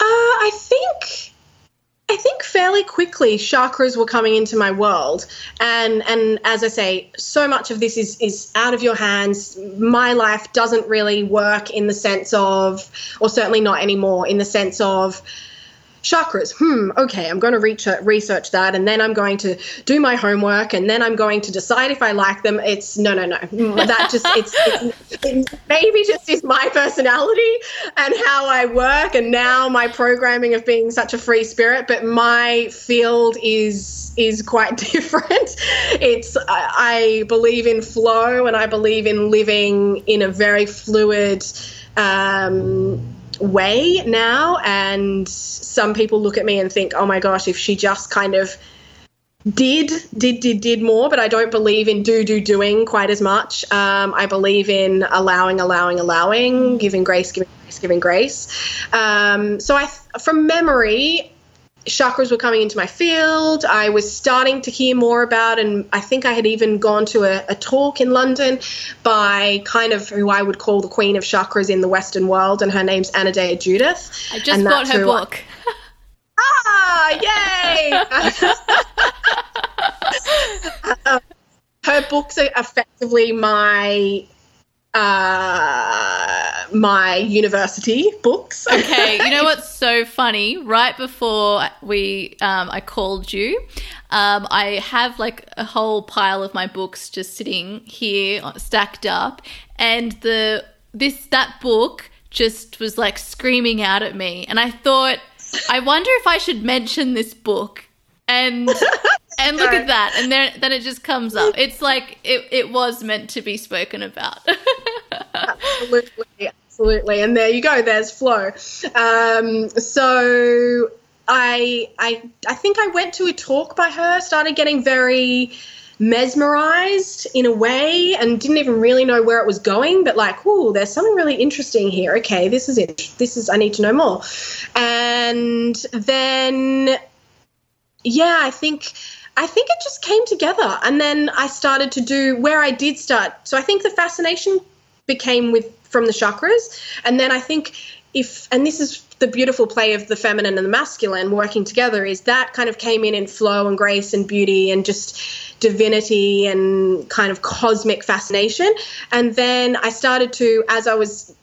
Uh i think I think fairly quickly chakras were coming into my world, and and as I say, so much of this is is out of your hands. My life doesn't really work in the sense of, or certainly not anymore, in the sense of chakras. Hmm, okay, I'm going to reach, research that and then I'm going to do my homework and then I'm going to decide if I like them. It's no, no, no. Mm, that just, it's, it's it maybe just is my personality and how I work and now my programming of being such a free spirit, but my field is is quite different. It's I believe in flow and I believe in living in a very fluid um, way now. And some people look at me and think, oh my gosh, if she just kind of did did did did more but i don't believe in do do doing quite as much um, i believe in allowing allowing allowing giving grace giving grace giving grace um, so i from memory chakras were coming into my field. I was starting to hear more about, and I think I had even gone to a, a, talk in London by kind of who I would call the queen of chakras in the Western world, and her name's Anodea Judith. I just bought her book. I, ah, yay! uh, her books are effectively my uh, my university books. okay, you know what's so funny? Right before we, um, I called you. Um, I have like a whole pile of my books just sitting here stacked up, and the this that book just was like screaming out at me, and I thought, I wonder if I should mention this book and and look at that. And then then it just comes up. It's like it, it was meant to be spoken about. Absolutely absolutely. And there you go. There's flow um, so I I I think I went to a talk by her, started getting very mesmerized in a way and didn't even really know where it was going but like oh there's something really interesting here. Okay this is it. This is i need to know more. And then yeah i think i think it just came together and then i started to do where i did start so i think the fascination became with from the chakras and then i think if and this is the beautiful play of the feminine and the masculine working together is that kind of came in in flow and grace and beauty and just divinity and kind of cosmic fascination. And then I started to, as I was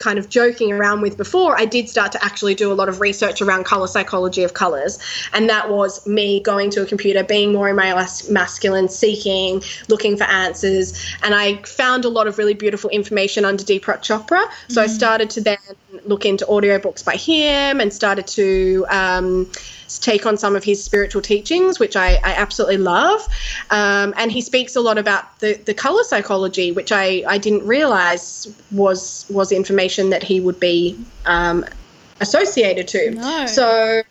kind of joking around with before, I did start to actually do a lot of research around color psychology of colors. And that was me going to a computer, being more in my masculine, seeking, looking for answers. And I found a lot of really beautiful information under Deepak Chopra. So mm-hmm. I started to then look into audiobooks by him and started to. Um, take on some of his spiritual teachings, which I, I absolutely love. Um, and he speaks a lot about the, the color psychology, which I, I didn't realize was was information that he would be um, associated to. No. So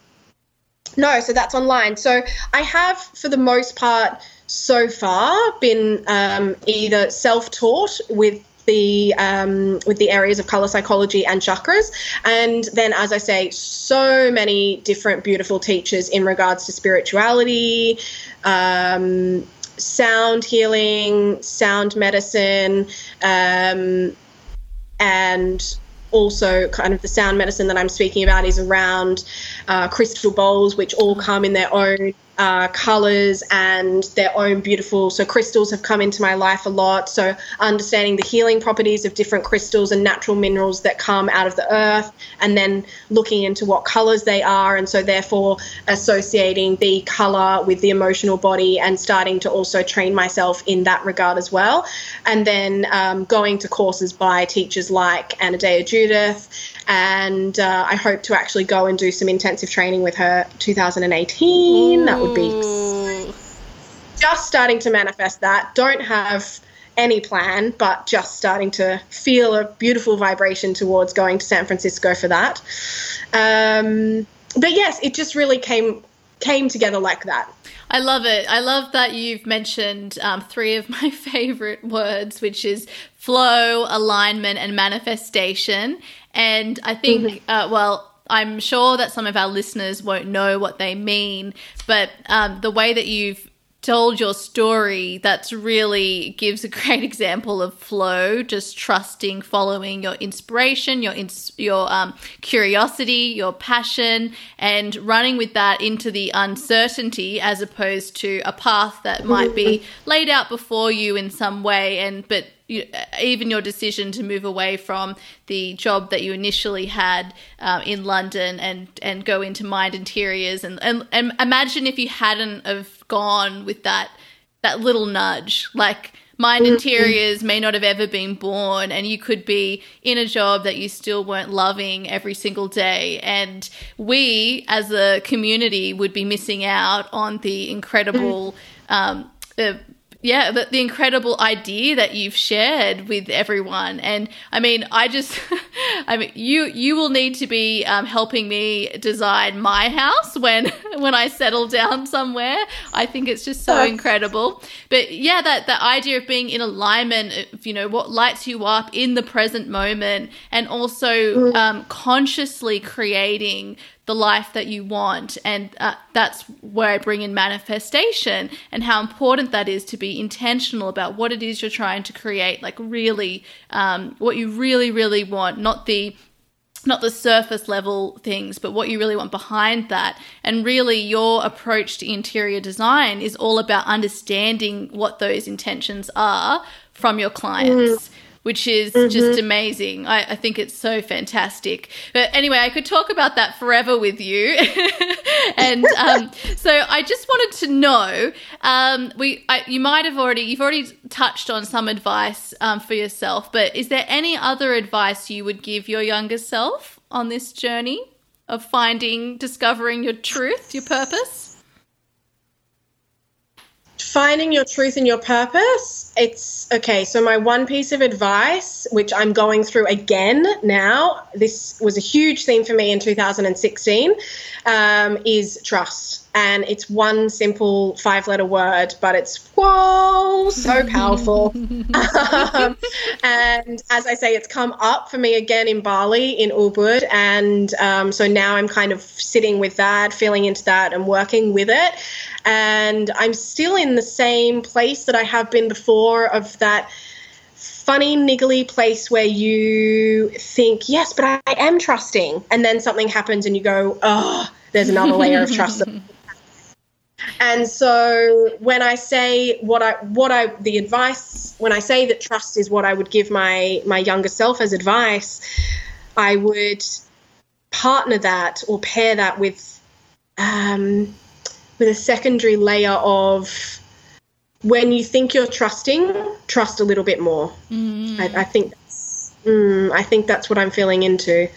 no, so that's online. So I have, for the most part, so far been um, either self-taught with the um, with the areas of color psychology and chakras, and then as I say, so many different beautiful teachers in regards to spirituality. Um, sound healing, sound medicine, um, and also kind of the sound medicine that I'm speaking about is around uh, crystal bowls, which all come in their own uh, colors and their own beautiful. So, crystals have come into my life a lot. So, understanding the healing properties of different crystals and natural minerals that come out of the earth, and then looking into what colors they are. And so, therefore, associating the color with the emotional body and starting to also train myself in that regard as well. And then um, going to courses by teachers like Anodea Judith and uh, I hope to actually go and do some intensive training with her 2018. Ooh. That would be just starting to manifest that. Don't have any plan, but just starting to feel a beautiful vibration towards going to San Francisco for that. Um, but yes, it just really came came together like that. I love it. I love that you've mentioned um, three of my favorite words, which is flow, alignment, and manifestation. And I think, mm-hmm. uh, well, I'm sure that some of our listeners won't know what they mean, but um, the way that you've told your story that's really gives a great example of flow just trusting following your inspiration your ins- your um, curiosity your passion and running with that into the uncertainty as opposed to a path that might be laid out before you in some way. And but you, even your decision to move away from the job that you initially had uh, in London and and go into Mind Interiors and, and and imagine if you hadn't have gone with that that little nudge like Mind mm-hmm. Interiors may not have ever been born, and you could be in a job that you still weren't loving every single day. And we, as a community, would be missing out on the incredible mm-hmm. um, uh, yeah, the, the incredible idea that you've shared with everyone. And I mean, I just, I mean, you you will need to be um, helping me design my house when when I settle down somewhere. I think it's just so incredible. But yeah, that that idea of being in alignment, of, you know, what lights you up in the present moment, and also mm. um, consciously creating the life that you want. And uh, that's where I bring in manifestation and how important that is to be intentional about what it is you're trying to create, like really um, what you really, really want, not the not the surface level things, but what you really want behind that. And really, your approach to interior design is all about understanding what those intentions are from your clients. Mm which is mm-hmm. just amazing. I, I, think it's so fantastic. But anyway, I could talk about that forever with you. and um, so I just wanted to know, um, we I, you might have already you've already touched on some advice um, for yourself, but is there any other advice you would give your younger self on this journey of finding, discovering your truth, your purpose? Finding your truth and your purpose it's okay so my one piece of advice which i'm going through again now this was a huge theme for me in 2016 um, is trust and it's one simple five letter word but it's whoa so powerful um, and as i say it's come up for me again in bali in ubud and um, so now i'm kind of sitting with that feeling into that and working with it and I'm still in the same place that I have been before of that funny, niggly place where you think, yes, but I, I am trusting. And then something happens and you go, oh, there's another layer of trust. and so when I say what I, what I, the advice, when I say that trust is what I would give my, my younger self as advice, I would partner that or pair that with, um, with a secondary layer of when you think you're trusting, trust a little bit more. Mm. I, I, think that's, mm, I think that's what I'm feeling into.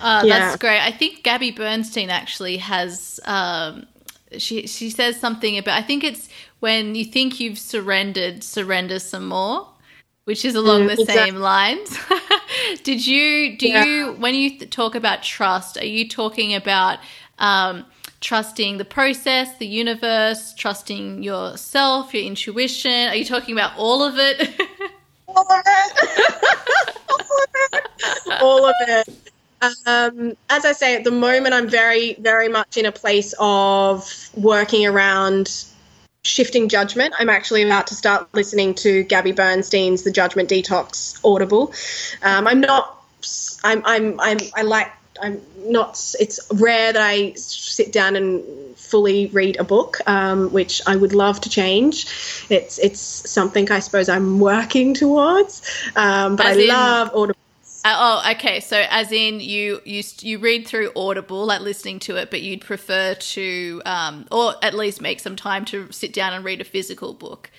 Uh, yeah. That's great. I think Gabby Bernstein actually has. Um, she she says something about. I think it's when you think you've surrendered, surrender some more, which is along mm, the exactly. same lines. Did you do yeah. you when you th- talk about trust? Are you talking about um, trusting the process, the universe, trusting yourself, your intuition? Are you talking about all of it? all of it. all of it. All of it. Um, as I say, at the moment, I'm very, very much in a place of working around shifting judgment. I'm actually about to start listening to Gabby Bernstein's The Judgment Detox Audible. Um, I'm not. I'm. I'm. I'm. I like I'm not. It's rare that I sit down and fully read a book, um, which I would love to change. It's it's something I suppose I'm working towards. Um, but as I in, love Audible. Uh, oh, okay. So, as in you you you read through Audible, like listening to it, but you'd prefer to, um, or at least make some time to sit down and read a physical book.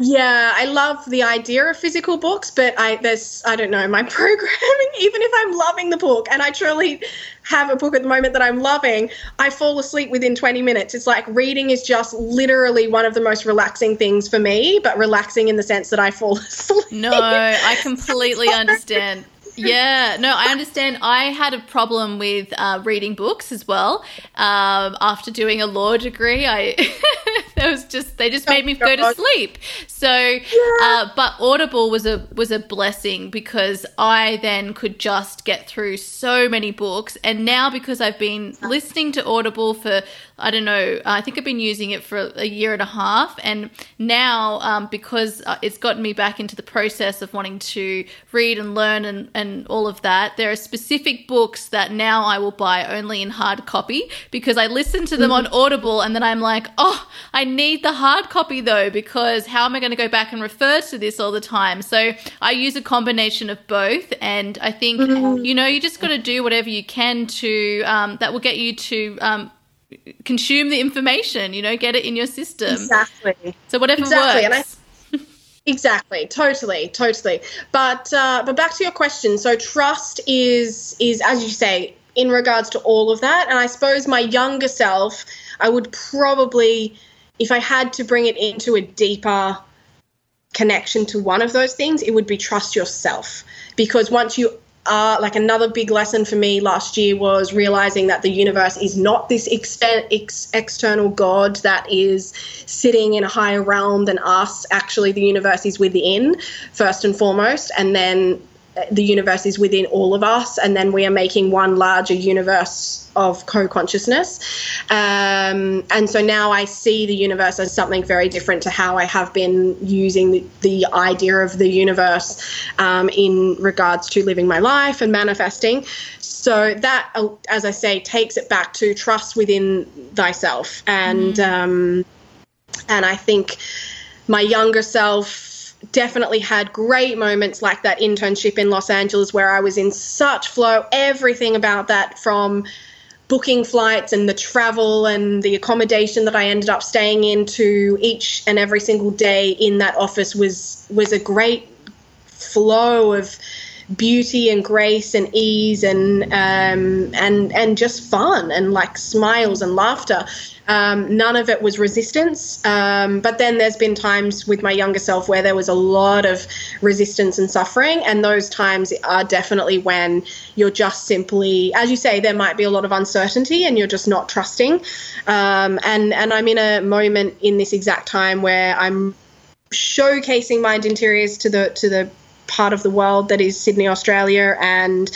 Yeah, I love the idea of physical books, but I there's I don't know my programming. Even if I'm loving the book, and I truly have a book at the moment that I'm loving, I fall asleep within 20 minutes. It's like reading is just literally one of the most relaxing things for me, but relaxing in the sense that I fall asleep. No, I completely understand yeah, no, I understand. I had a problem with uh, reading books as well. Um, after doing a law degree, I it was just they just made me go to sleep. So, uh, but Audible was a was a blessing because I then could just get through so many books, and now because I've been listening to Audible for I don't know. I think I've been using it for a year and a half, and now um, because uh, it's gotten me back into the process of wanting to read and learn and, and all of that, there are specific books that now I will buy only in hard copy because I listen to them on mm-hmm. Audible, and then I'm like, oh, I need the hard copy though because how am I going to go back and refer to this all the time? So I use a combination of both, and I think mm-hmm. you know you just got to do whatever you can to um, that will get you to um, consume the information, you know, get it in your system. Exactly. So whatever exactly. works. And I, exactly. Totally. Totally. But uh, but back to your question. So trust is is as you say in regards to all of that, and I suppose my younger self, I would probably, if I had to bring it into a deeper connection to one of those things, it would be trust yourself. Because once you uh, like another big lesson for me last year was realizing that the universe is not this ex- external God that is sitting in a higher realm than us. Actually, the universe is within, first and foremost, and then the universe is within all of us, and then we are making one larger universe of co-consciousness. Um, and so now I see the universe as something very different to how I have been using the, the idea of the universe um, in regards to living my life and manifesting. So that, uh, as I say, takes it back to trust within thyself, and mm. um, and I think my younger self definitely had great moments like that internship in Los Angeles where I was in such flow. Everything about that from booking flights and the travel and the accommodation that I ended up staying in to each and every single day in that office was was a great flow of beauty and grace and ease and um, and and just fun and like smiles and laughter. Um, none of it was resistance. Um, but then there's been times with my younger self where there was a lot of resistance and suffering. And those times are definitely when you're just simply, as you say, there might be a lot of uncertainty and you're just not trusting. Um, and, and I'm in a moment in this exact time where I'm showcasing mind interiors to the to the part of the world that is Sydney, Australia, and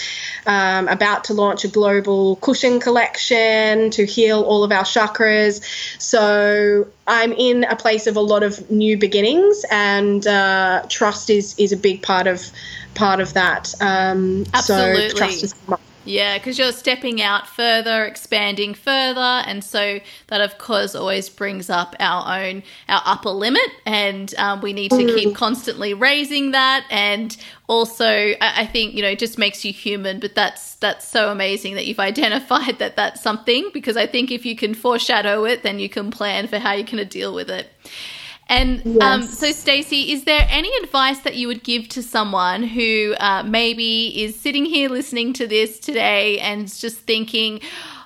um, about to launch a global cushion collection to heal all of our chakras. So I'm in a place of a lot of new beginnings, and uh, trust is is a big part of part of that. Um, Absolutely. So trust is yeah, because you're stepping out further, expanding further, and so that of course always brings up our own our upper limit, and um, we need to keep mm. constantly raising that. And also, I, I think you know, it just makes you human. But that's that's so amazing that you've identified that that's something because I think if you can foreshadow it, then you can plan for how you're going to deal with it. And um, yes. um, so, Stacey, is there any advice that you would give to someone who uh, maybe is sitting here listening to this today and just thinking,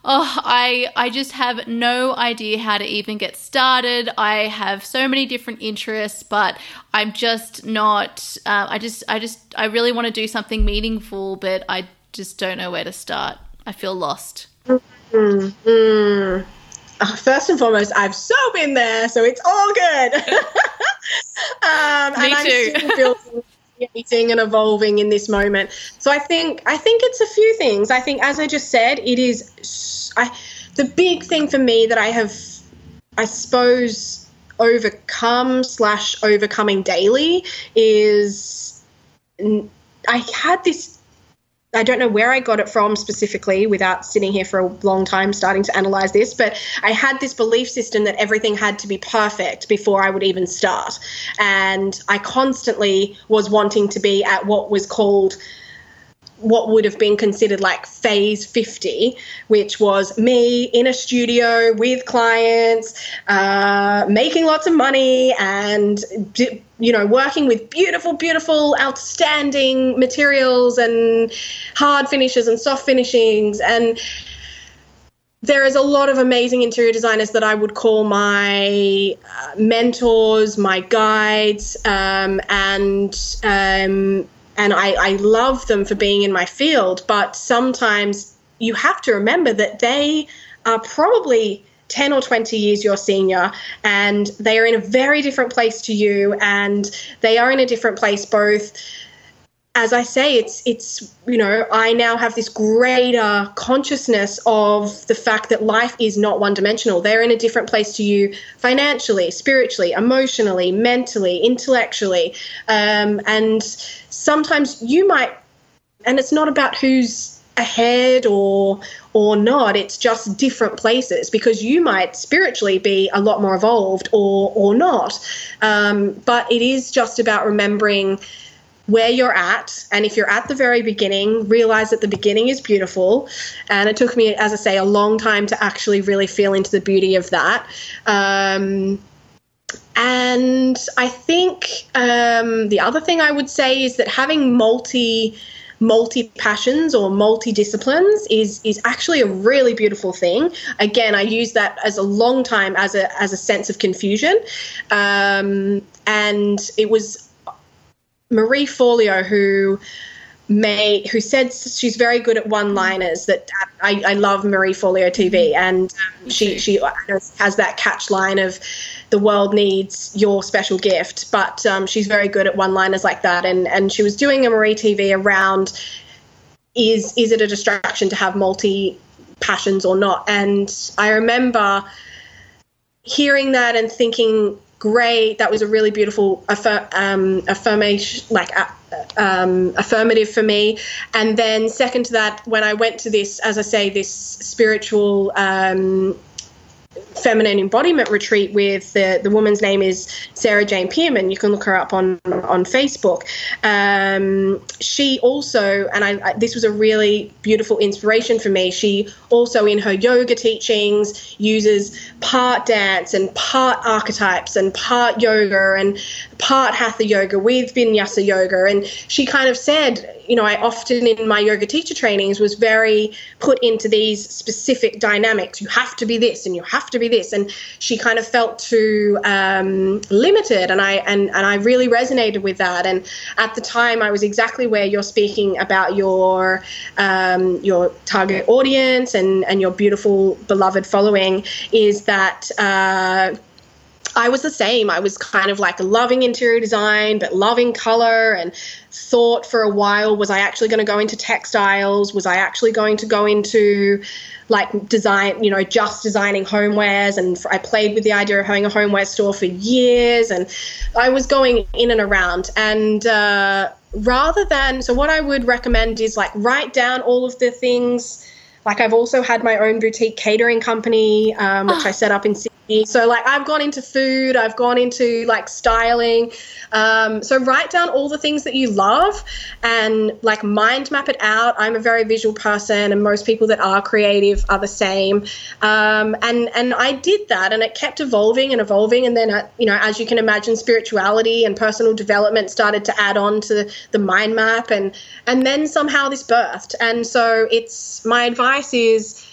oh, I, I just have no idea how to even get started. I have so many different interests, but I'm just not, uh, I just, I just, I really want to do something meaningful, but I just don't know where to start. I feel lost. Mm-hmm uh, first and foremost, I've so been there, so it's all good. um, Me and too. I'm still building, creating, and evolving in this moment. So I think I think it's a few things. I think, as I just said, it is. I the big thing for me that I have, I suppose, overcome slash overcoming daily is I had this I don't know where I got it from specifically without sitting here for a long time starting to analyze this, but I had this belief system that everything had to be perfect before I would even start. And I constantly was wanting to be at what was called what would have been considered like phase 50, which was me in a studio with clients, uh, making lots of money and, you know, working with beautiful, beautiful, outstanding materials and hard finishes and soft finishings. And there is a lot of amazing interior designers that I would call my uh, mentors, my guides, um, and um, and I, I love them for being in my field. But sometimes you have to remember that they are probably 10 or 20 years your senior and they are in a very different place to you and they are in a different place both as I say, it's it's you know I now have this greater consciousness of the fact that life is not one dimensional. They're in a different place to you financially, spiritually, emotionally, mentally, intellectually, um, and sometimes you might. And it's not about who's ahead or or not. It's just different places because you might spiritually be a lot more evolved or or not. Um, but it is just about remembering where you're at. And if you're at the very beginning, realize that the beginning is beautiful. And it took me, as I say, a long time to actually really feel into the beauty of that. Um, and I think um, the other thing I would say is that having multi multi passions or multi disciplines is is actually a really beautiful thing. Again, I use that as a long time as a as a sense of confusion, um, and it was Marie Forleo, who made who said she's very good at one-liners. That I, I love Marie Forleo TV, and um, she she has that catch line of the world needs your special gift. But um, she's very good at one-liners like that, and and she was doing a Marie TV around is is it a distraction to have multi passions or not? And I remember hearing that and thinking great. That was a really beautiful affir- um, affirmation, like uh, um, affirmative for me. And then second to that, when I went to this, as I say, this spiritual um, feminine embodiment retreat with the, the woman's name is Sarah Jane Pearman. You can look her up on on Facebook. Um, she also, and I, I, this was a really beautiful inspiration for me. She also, in her yoga teachings, uses part dance and part archetypes and part yoga and part hatha yoga with vinyasa yoga. And she kind of said, you know, I often in my yoga teacher trainings was very put into these specific dynamics. You have to be this and you have to be this. And she kind of felt too um, limited. And I, and, and I really resonated with that. And at the time, I was exactly where you're speaking about your, um, your target audience and, and your beautiful, beloved following is that, uh, I was the same. I was kind of like loving interior design, but loving color and thought for a while was I actually going to go into textiles? Was I actually going to go into like design, you know, just designing homewares? And I played with the idea of having a homeware store for years. And I was going in and around. And uh, rather than, so what I would recommend is like write down all of the things. Like I've also had my own boutique catering company, um, which oh. I set up in so like I've gone into food, I've gone into like styling. Um, so write down all the things that you love and like mind map it out. I'm a very visual person, and most people that are creative are the same. Um, and and I did that, and it kept evolving and evolving. And then uh, you know, as you can imagine, spirituality and personal development started to add on to the mind map, and and then somehow this birthed. And so it's my advice is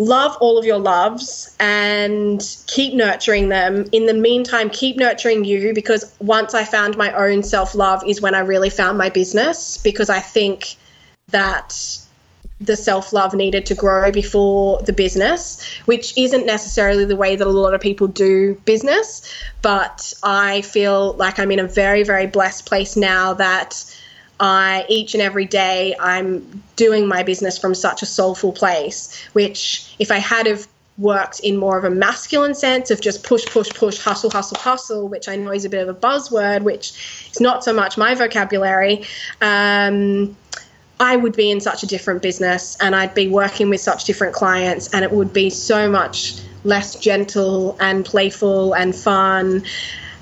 love all of your loves and keep nurturing them. In the meantime, keep nurturing you because once I found my own self love is when I really found my business because I think that the self love needed to grow before the business, which isn't necessarily the way that a lot of people do business. But I feel like I'm in a very, very blessed place now that I each and every day I'm doing my business from such a soulful place, which if I had have worked in more of a masculine sense of just push, push, push, hustle, hustle, hustle, which I know is a bit of a buzzword, which is not so much my vocabulary. Um, I would be in such a different business and I'd be working with such different clients, and it would be so much less gentle and playful and fun.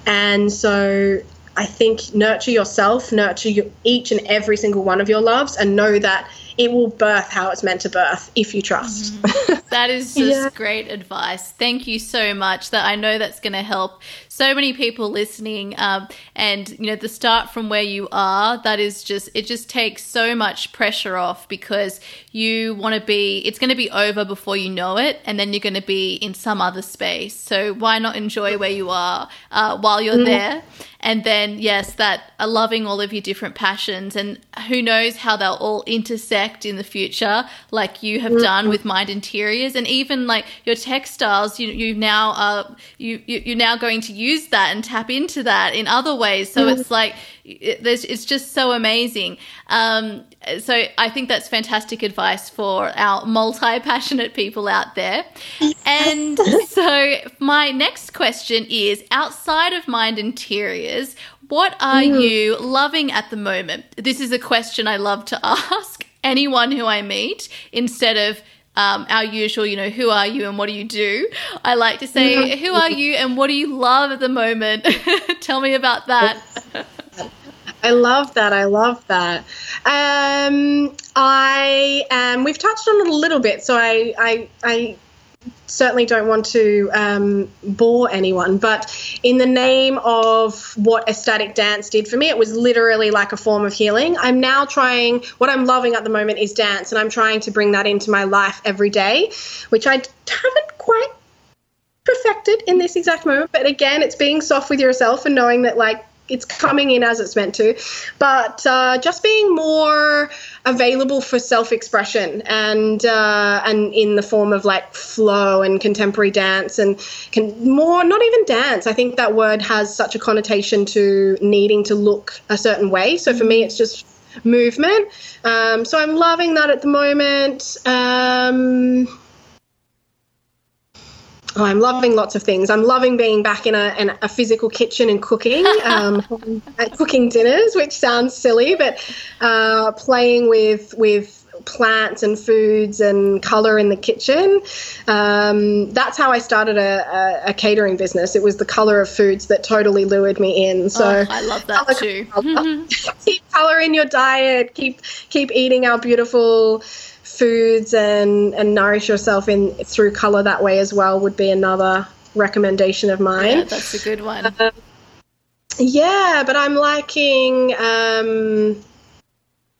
And so I think nurture yourself, nurture your, each and every single one of your loves, and know that it will birth how it's meant to birth if you trust. Mm-hmm. That is just yeah. great advice. Thank you so much. That I know that's going to help so many people listening. Um, and you know, the start from where you are, that is just it just takes so much pressure off because you want to be. It's going to be over before you know it, and then you're going to be in some other space. So why not enjoy where you are uh, while you're mm. there? And then yes, that are loving all of your different passions, and who knows how they'll all intersect in the future, like you have mm. done with Mind Interiors, and even like your textiles. You you now are you you're now going to use use that and tap into that in other ways. So mm-hmm. it's like it, it's just so amazing. Um, so I think that's fantastic advice for our multi passionate people out there. And so my next question is outside of Mind Interiors, what are mm. you loving at the moment? This is a question I love to ask anyone who I meet instead of um, our usual, you know, who are you and what do you do? I like to say, who are you and what do you love at the moment? Tell me about that. I love that. I love that. Um, I um, we've touched on it a little bit, so I I, I certainly don't want to um, bore anyone, but in the name of what ecstatic dance did for me, it was literally like a form of healing. I'm now trying, what I'm loving at the moment is dance, and I'm trying to bring that into my life every day, which I haven't quite perfected in this exact moment. But again, it's being soft with yourself and knowing that, like, it's coming in as it's meant to, but uh, just being more available for self-expression and uh, and in the form of like flow and contemporary dance and can more not even dance. I think that word has such a connotation to needing to look a certain way. So for me, it's just movement. Um, so I'm loving that at the moment. Um, Oh, I'm loving lots of things. I'm loving being back in a, in a physical kitchen and cooking, um, cooking dinners, which sounds silly, but uh, playing with with plants and foods and color in the kitchen. Um, that's how I started a, a, a, catering business. It was the color of foods that totally lured me in. So oh, I love that color, too. Color. keep color in your diet. Keep keep eating our beautiful foods and and nourish yourself in through color that way as well would be another recommendation of mine. Yeah, that's a good one. Um, yeah, but I'm liking um,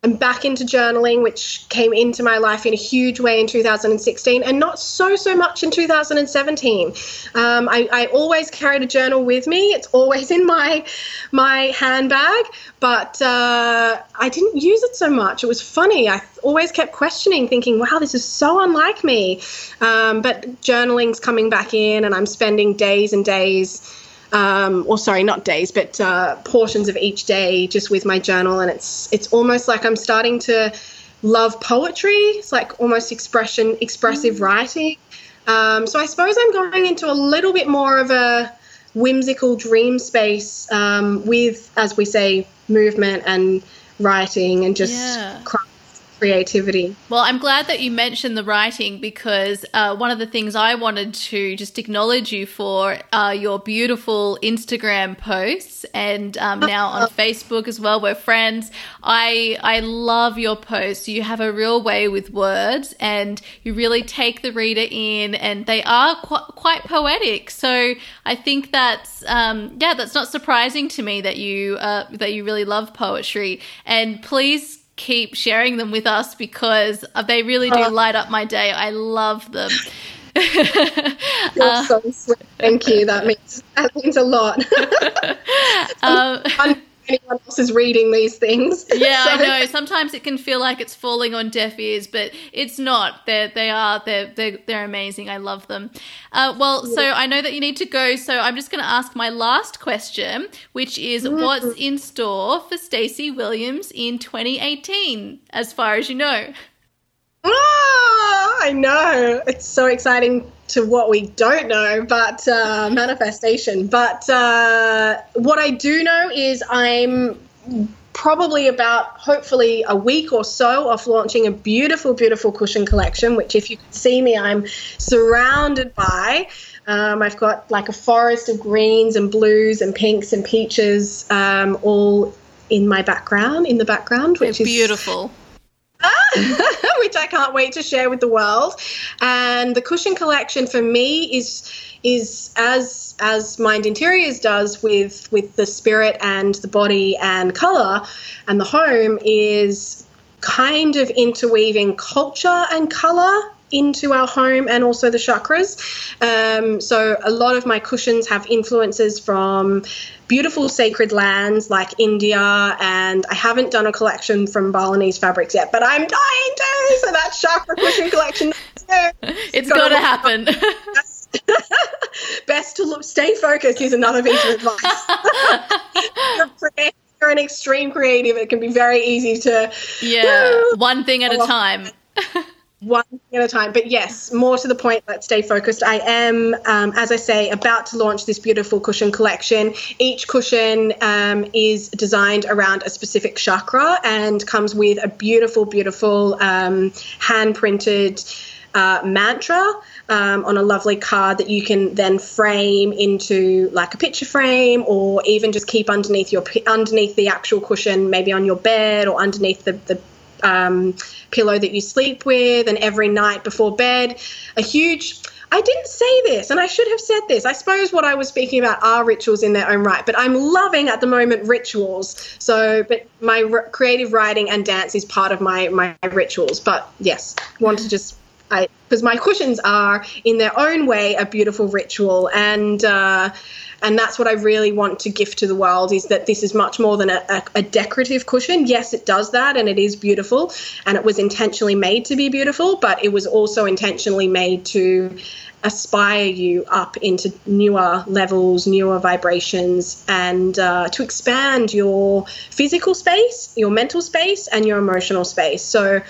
I'm back into journaling, which came into my life in a huge way in 2016, and not so so much in 2017. Um, I, I, always carried a journal with me; it's always in my my handbag, but uh, I didn't use it so much. It was funny. I always kept questioning, thinking, "Wow, this is so unlike me." Um, but journaling's coming back in, and I'm spending days and days um, or sorry, not days, but uh, portions of each day just with my journal, and it's it's almost like I'm starting to love poetry. It's like almost expression, expressive mm. writing. Um, so I suppose I'm going into a little bit more of a whimsical dream space um, with, as we say, movement and writing and just yeah creativity. Well, I'm glad that you mentioned the writing because uh, one of the things I wanted to just acknowledge you for are your beautiful Instagram posts and um, now on Facebook as well. We're friends. I I love your posts. You have a real way with words and you really take the reader in, and they are qu- quite poetic. So I think that's um, yeah, that's not surprising to me that you uh, that you really love poetry. And please keep sharing them with us because they really do light up my day. I love them. Uh, so sweet. Thank you. That means that means a lot. um, anyone else is reading these things. Yeah, so. I know. Sometimes it can feel like it's falling on deaf ears, but it's not. They're they are they're they're, they're amazing. I love them. Uh, well, yeah. so I know that you need to go, so I'm just going to ask my last question, which is mm-hmm. what's in store for Stacey Williams in 2018, as far as you know. Oh, I know. It's so exciting to what we don't know, but uh, manifestation. But uh, what I do know is I'm probably about hopefully a week or so off launching a beautiful, beautiful cushion collection, which if you can see me, I'm surrounded by. Um, I've got like a forest of greens and blues and pinks and peaches um, all in my background, in the background, which They're is beautiful. which I can't wait to share with the world. And the cushion collection for me is is as as Mind Interiors does with with the spirit and the body and color and the home is kind of interweaving culture and color into our home and also the chakras. Um, so a lot of my cushions have influences from beautiful sacred lands like India, and I haven't done a collection from Balinese fabrics yet, but I'm dying to. So that chakra cushion collection, it's got to happen. Best to look, stay focused is another piece of advice. you're an extreme creative, it can be very easy to yeah, one thing at a time one thing at a time. But yes, more to the point, let's stay focused. I am, um, as I say, about to launch this beautiful cushion collection. Each cushion um, is designed around a specific chakra and comes with a beautiful, beautiful um, hand printed uh, mantra. Um, on a lovely card that you can then frame into like a picture frame, or even just keep underneath your underneath the actual cushion, maybe on your bed or underneath the, the um, pillow that you sleep with, and every night before bed. A huge I didn't say this, and I should have said this. I suppose what I was speaking about are rituals in their own right, but I'm loving at the moment rituals. So, but my r- creative writing and dance is part of my my rituals. But yes, want to just I because my cushions are in their own way a beautiful ritual, and uh, and that's what I really want to gift to the world is that this is much more than a, a, a, decorative cushion. Yes, it does that and it is beautiful and it was intentionally made to be beautiful, but it was also intentionally made to aspire you up into newer levels, newer vibrations, and uh, to expand your physical space, your mental space, and your emotional space. So,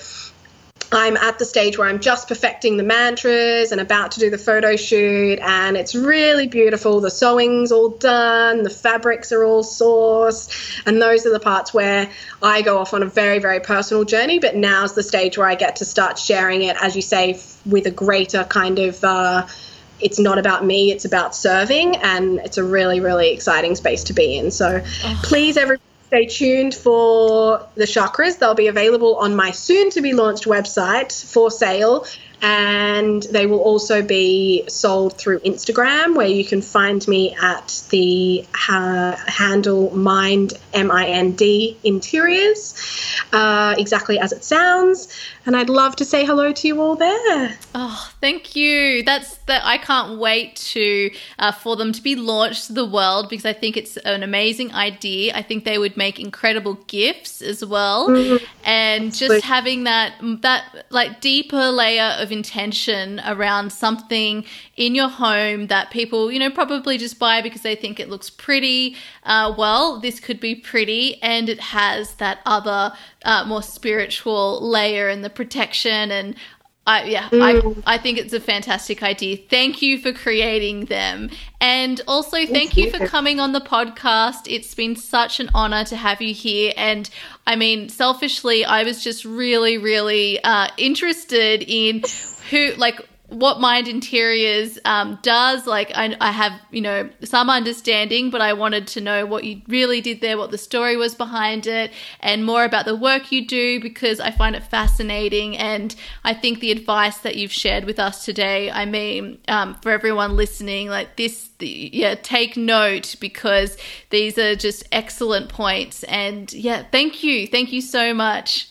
I'm at the stage where I'm just perfecting the mantras and about to do the photo shoot, and it's really beautiful. The sewing's all done, the fabrics are all sourced, and those are the parts where I go off on a very, very personal journey. But now's the stage where I get to start sharing it, as you say, with a greater kind of. Uh, it's not about me, it's about serving, and it's a really, really exciting space to be in. So oh. please, everybody Stay tuned for the chakras. They'll be available on my soon to be launched website for sale and they will also be sold through Instagram, where you can find me at the uh, handle Mind M I N D Interiors, uh, exactly as it sounds. And I'd love to say hello to you all there. Oh, thank you. That's that. I can't wait to uh, for them to be launched to the world because I think it's an amazing idea. I think they would make incredible gifts as well, mm-hmm. and just having that that like deeper layer of intention around something in your home that people you know probably just buy because they think it looks pretty. Uh, well, this could be pretty, and it has that other uh, more spiritual layer and the protection and I, yeah, mm. I, I think it's a fantastic idea. Thank you for creating them. And also, thank, you for coming on the podcast. It's been such an honor to have you here. And I mean, selfishly, I was just really, really uh, interested in who, like, what Mind Interiors um, does. Like, I, I, have, you know, some understanding, but I wanted to know what you really did there, what the story was behind it, and more about the work you do because I find it fascinating. And I think the advice that you've shared with us today, I mean, um, for everyone listening, like this, yeah, take note because these are just excellent points. And yeah, thank you. Thank you so much.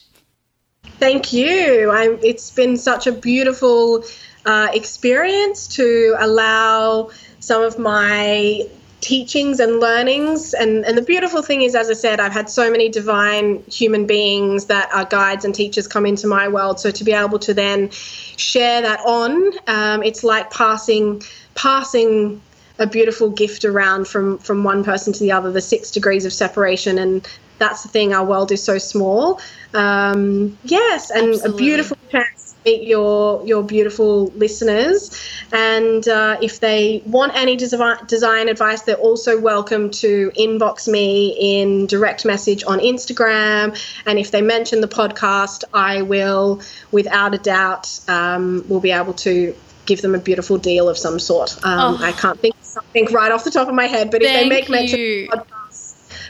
Thank you. I'm, it's been such a beautiful uh, experience to allow some of my teachings and learnings. And, and the beautiful thing is, as I said, I've had so many divine human beings that are guides and teachers come into my world. So to be able to then share that on, um, it's like passing passing a beautiful gift around from from one person to the other. The six degrees of separation, and that's the thing. Our world is so small. Um, yes, and Absolutely. a beautiful chance meet your your beautiful listeners. And uh, if they want any design, design advice, they're also welcome to inbox me in direct message on Instagram. And if they mention the podcast, I will, without a doubt, um, will be able to give them a beautiful deal of some sort. Um, oh. I can't think something right off the top of my head, but if they make mention of the podcast,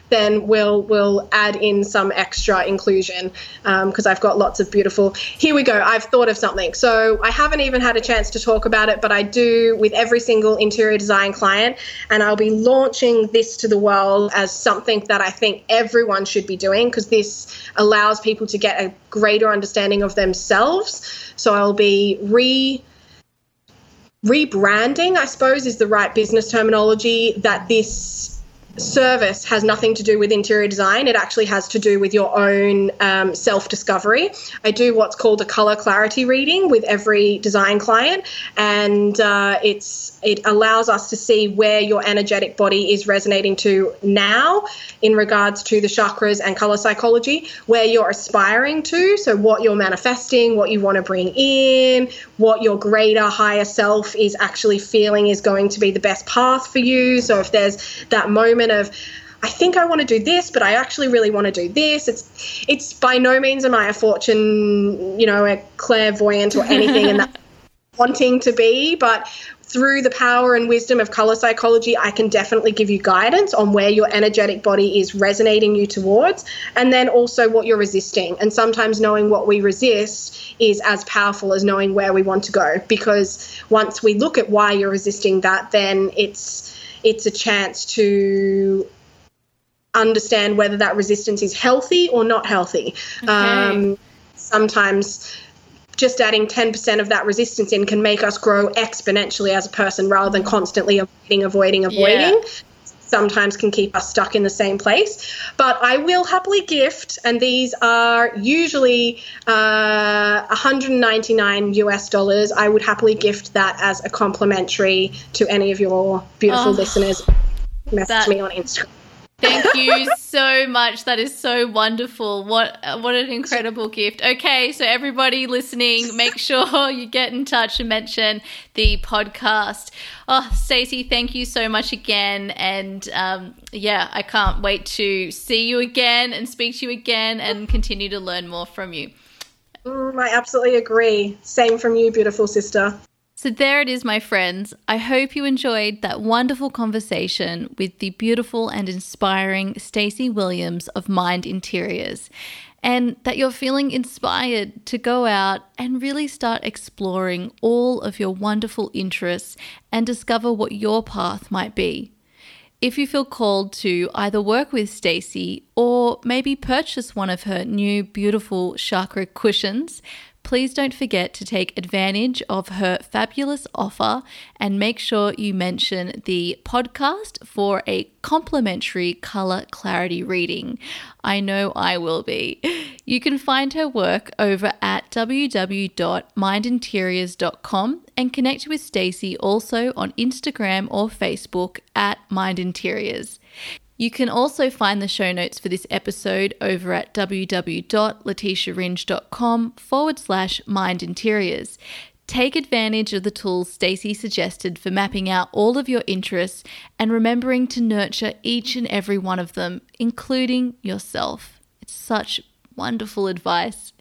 then we'll we'll add in some extra inclusion because um, I've got lots of beautiful. Here we go. I've thought of something. So I haven't even had a chance to talk about it, but I do with every single interior design client, and I'll be launching this to the world as something that I think everyone should be doing because this allows people to get a greater understanding of themselves. So I'll be re rebranding, I suppose, is the right business terminology that this service has nothing to do with interior design. It actually has to do with your own um, self discovery. I do what's called a color clarity reading with every design client, and uh, it's it allows us to see where your energetic body is resonating to now in regards to the chakras and color psychology, where you're aspiring to, so what you're manifesting, what you want to bring in, what your greater higher self is actually feeling is going to be the best path for you. So if there's that moment of I think I want to do this, but I actually really want to do this. It's it's by no means am I a fortune, you know, a clairvoyant or anything and that wanting to be, but through the power and wisdom of color psychology, I can definitely give you guidance on where your energetic body is resonating you towards, and then also what you're resisting. And sometimes knowing what we resist is as powerful as knowing where we want to go, because once we look at why you're resisting that, then it's it's a chance to understand whether that resistance is healthy or not healthy. Okay. Um, sometimes just adding 10% of that resistance in can make us grow exponentially as a person rather than constantly avoiding, avoiding, avoiding. Yeah. Sometimes can keep us stuck in the same place. But I will happily gift, and these are usually uh, 199 US dollars. I would happily gift that as a complimentary to any of your beautiful oh, listeners. Message that, me on Instagram. Thank you so much. That is so wonderful. What what an incredible gift. Okay, so everybody listening, make sure you get in touch and mention the podcast. Oh, Stacey, thank you so much again, and um, yeah, I can't wait to see you again and speak to you again and continue to learn more from you. Mm, I absolutely agree. Same from you, beautiful sister. So, there it is, my friends. I hope you enjoyed that wonderful conversation with the beautiful and inspiring Stacey Williams of Mind Interiors. and that you're feeling inspired to go out and really start exploring all of your wonderful interests and discover what your path might be. If you feel called to either work with Stacey or maybe purchase one of her new beautiful chakra cushions, please don't forget to take advantage of her fabulous offer and make sure you mention the podcast for a complimentary color clarity reading. I know I will be. You can find her work over at www.mindinteriors.com and connect with Stacey also on Instagram or Facebook at Mind Interiors. You can also find the show notes for this episode over at www.letitiaringe.com forward slash mind interiors. Take advantage of the tools Stacey suggested for mapping out all of your interests and remembering to nurture each and every one of them, including yourself. It's such wonderful advice.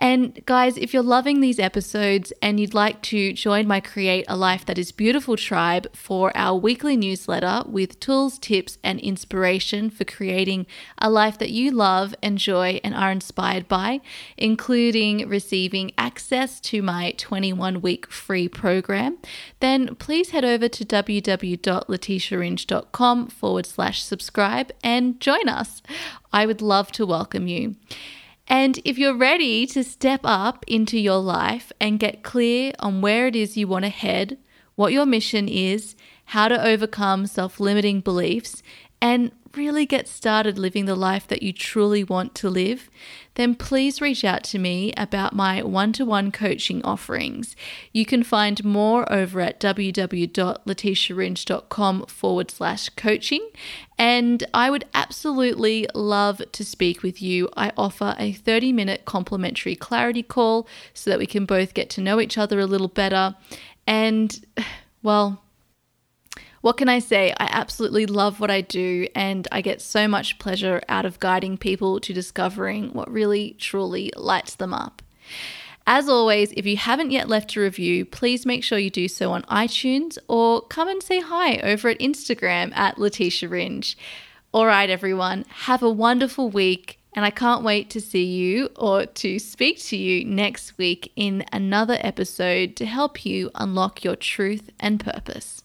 And guys, if you're loving these episodes and you'd like to join my Create a Life That Is Beautiful tribe for our weekly newsletter with tools, tips, and inspiration for creating a life that you love, enjoy, and are inspired by, including receiving access to my 21 week free program, then please head over to www.letitiaringe.com forward slash subscribe and join us. I would love to welcome you. And if you're ready to step up into your life and get clear on where it is you want to head, what your mission is, how to overcome self limiting beliefs, and really get started living the life that you truly want to live, then please reach out to me about my one to one coaching offerings. You can find more over at www.letitiaringe.com forward slash coaching. And I would absolutely love to speak with you. I offer a 30 minute complimentary clarity call so that we can both get to know each other a little better. And, well, what can I say? I absolutely love what I do, and I get so much pleasure out of guiding people to discovering what really truly lights them up. As always, if you haven't yet left a review, please make sure you do so on iTunes or come and say hi over at Instagram at Letitia Ringe. All right, everyone, have a wonderful week, and I can't wait to see you or to speak to you next week in another episode to help you unlock your truth and purpose.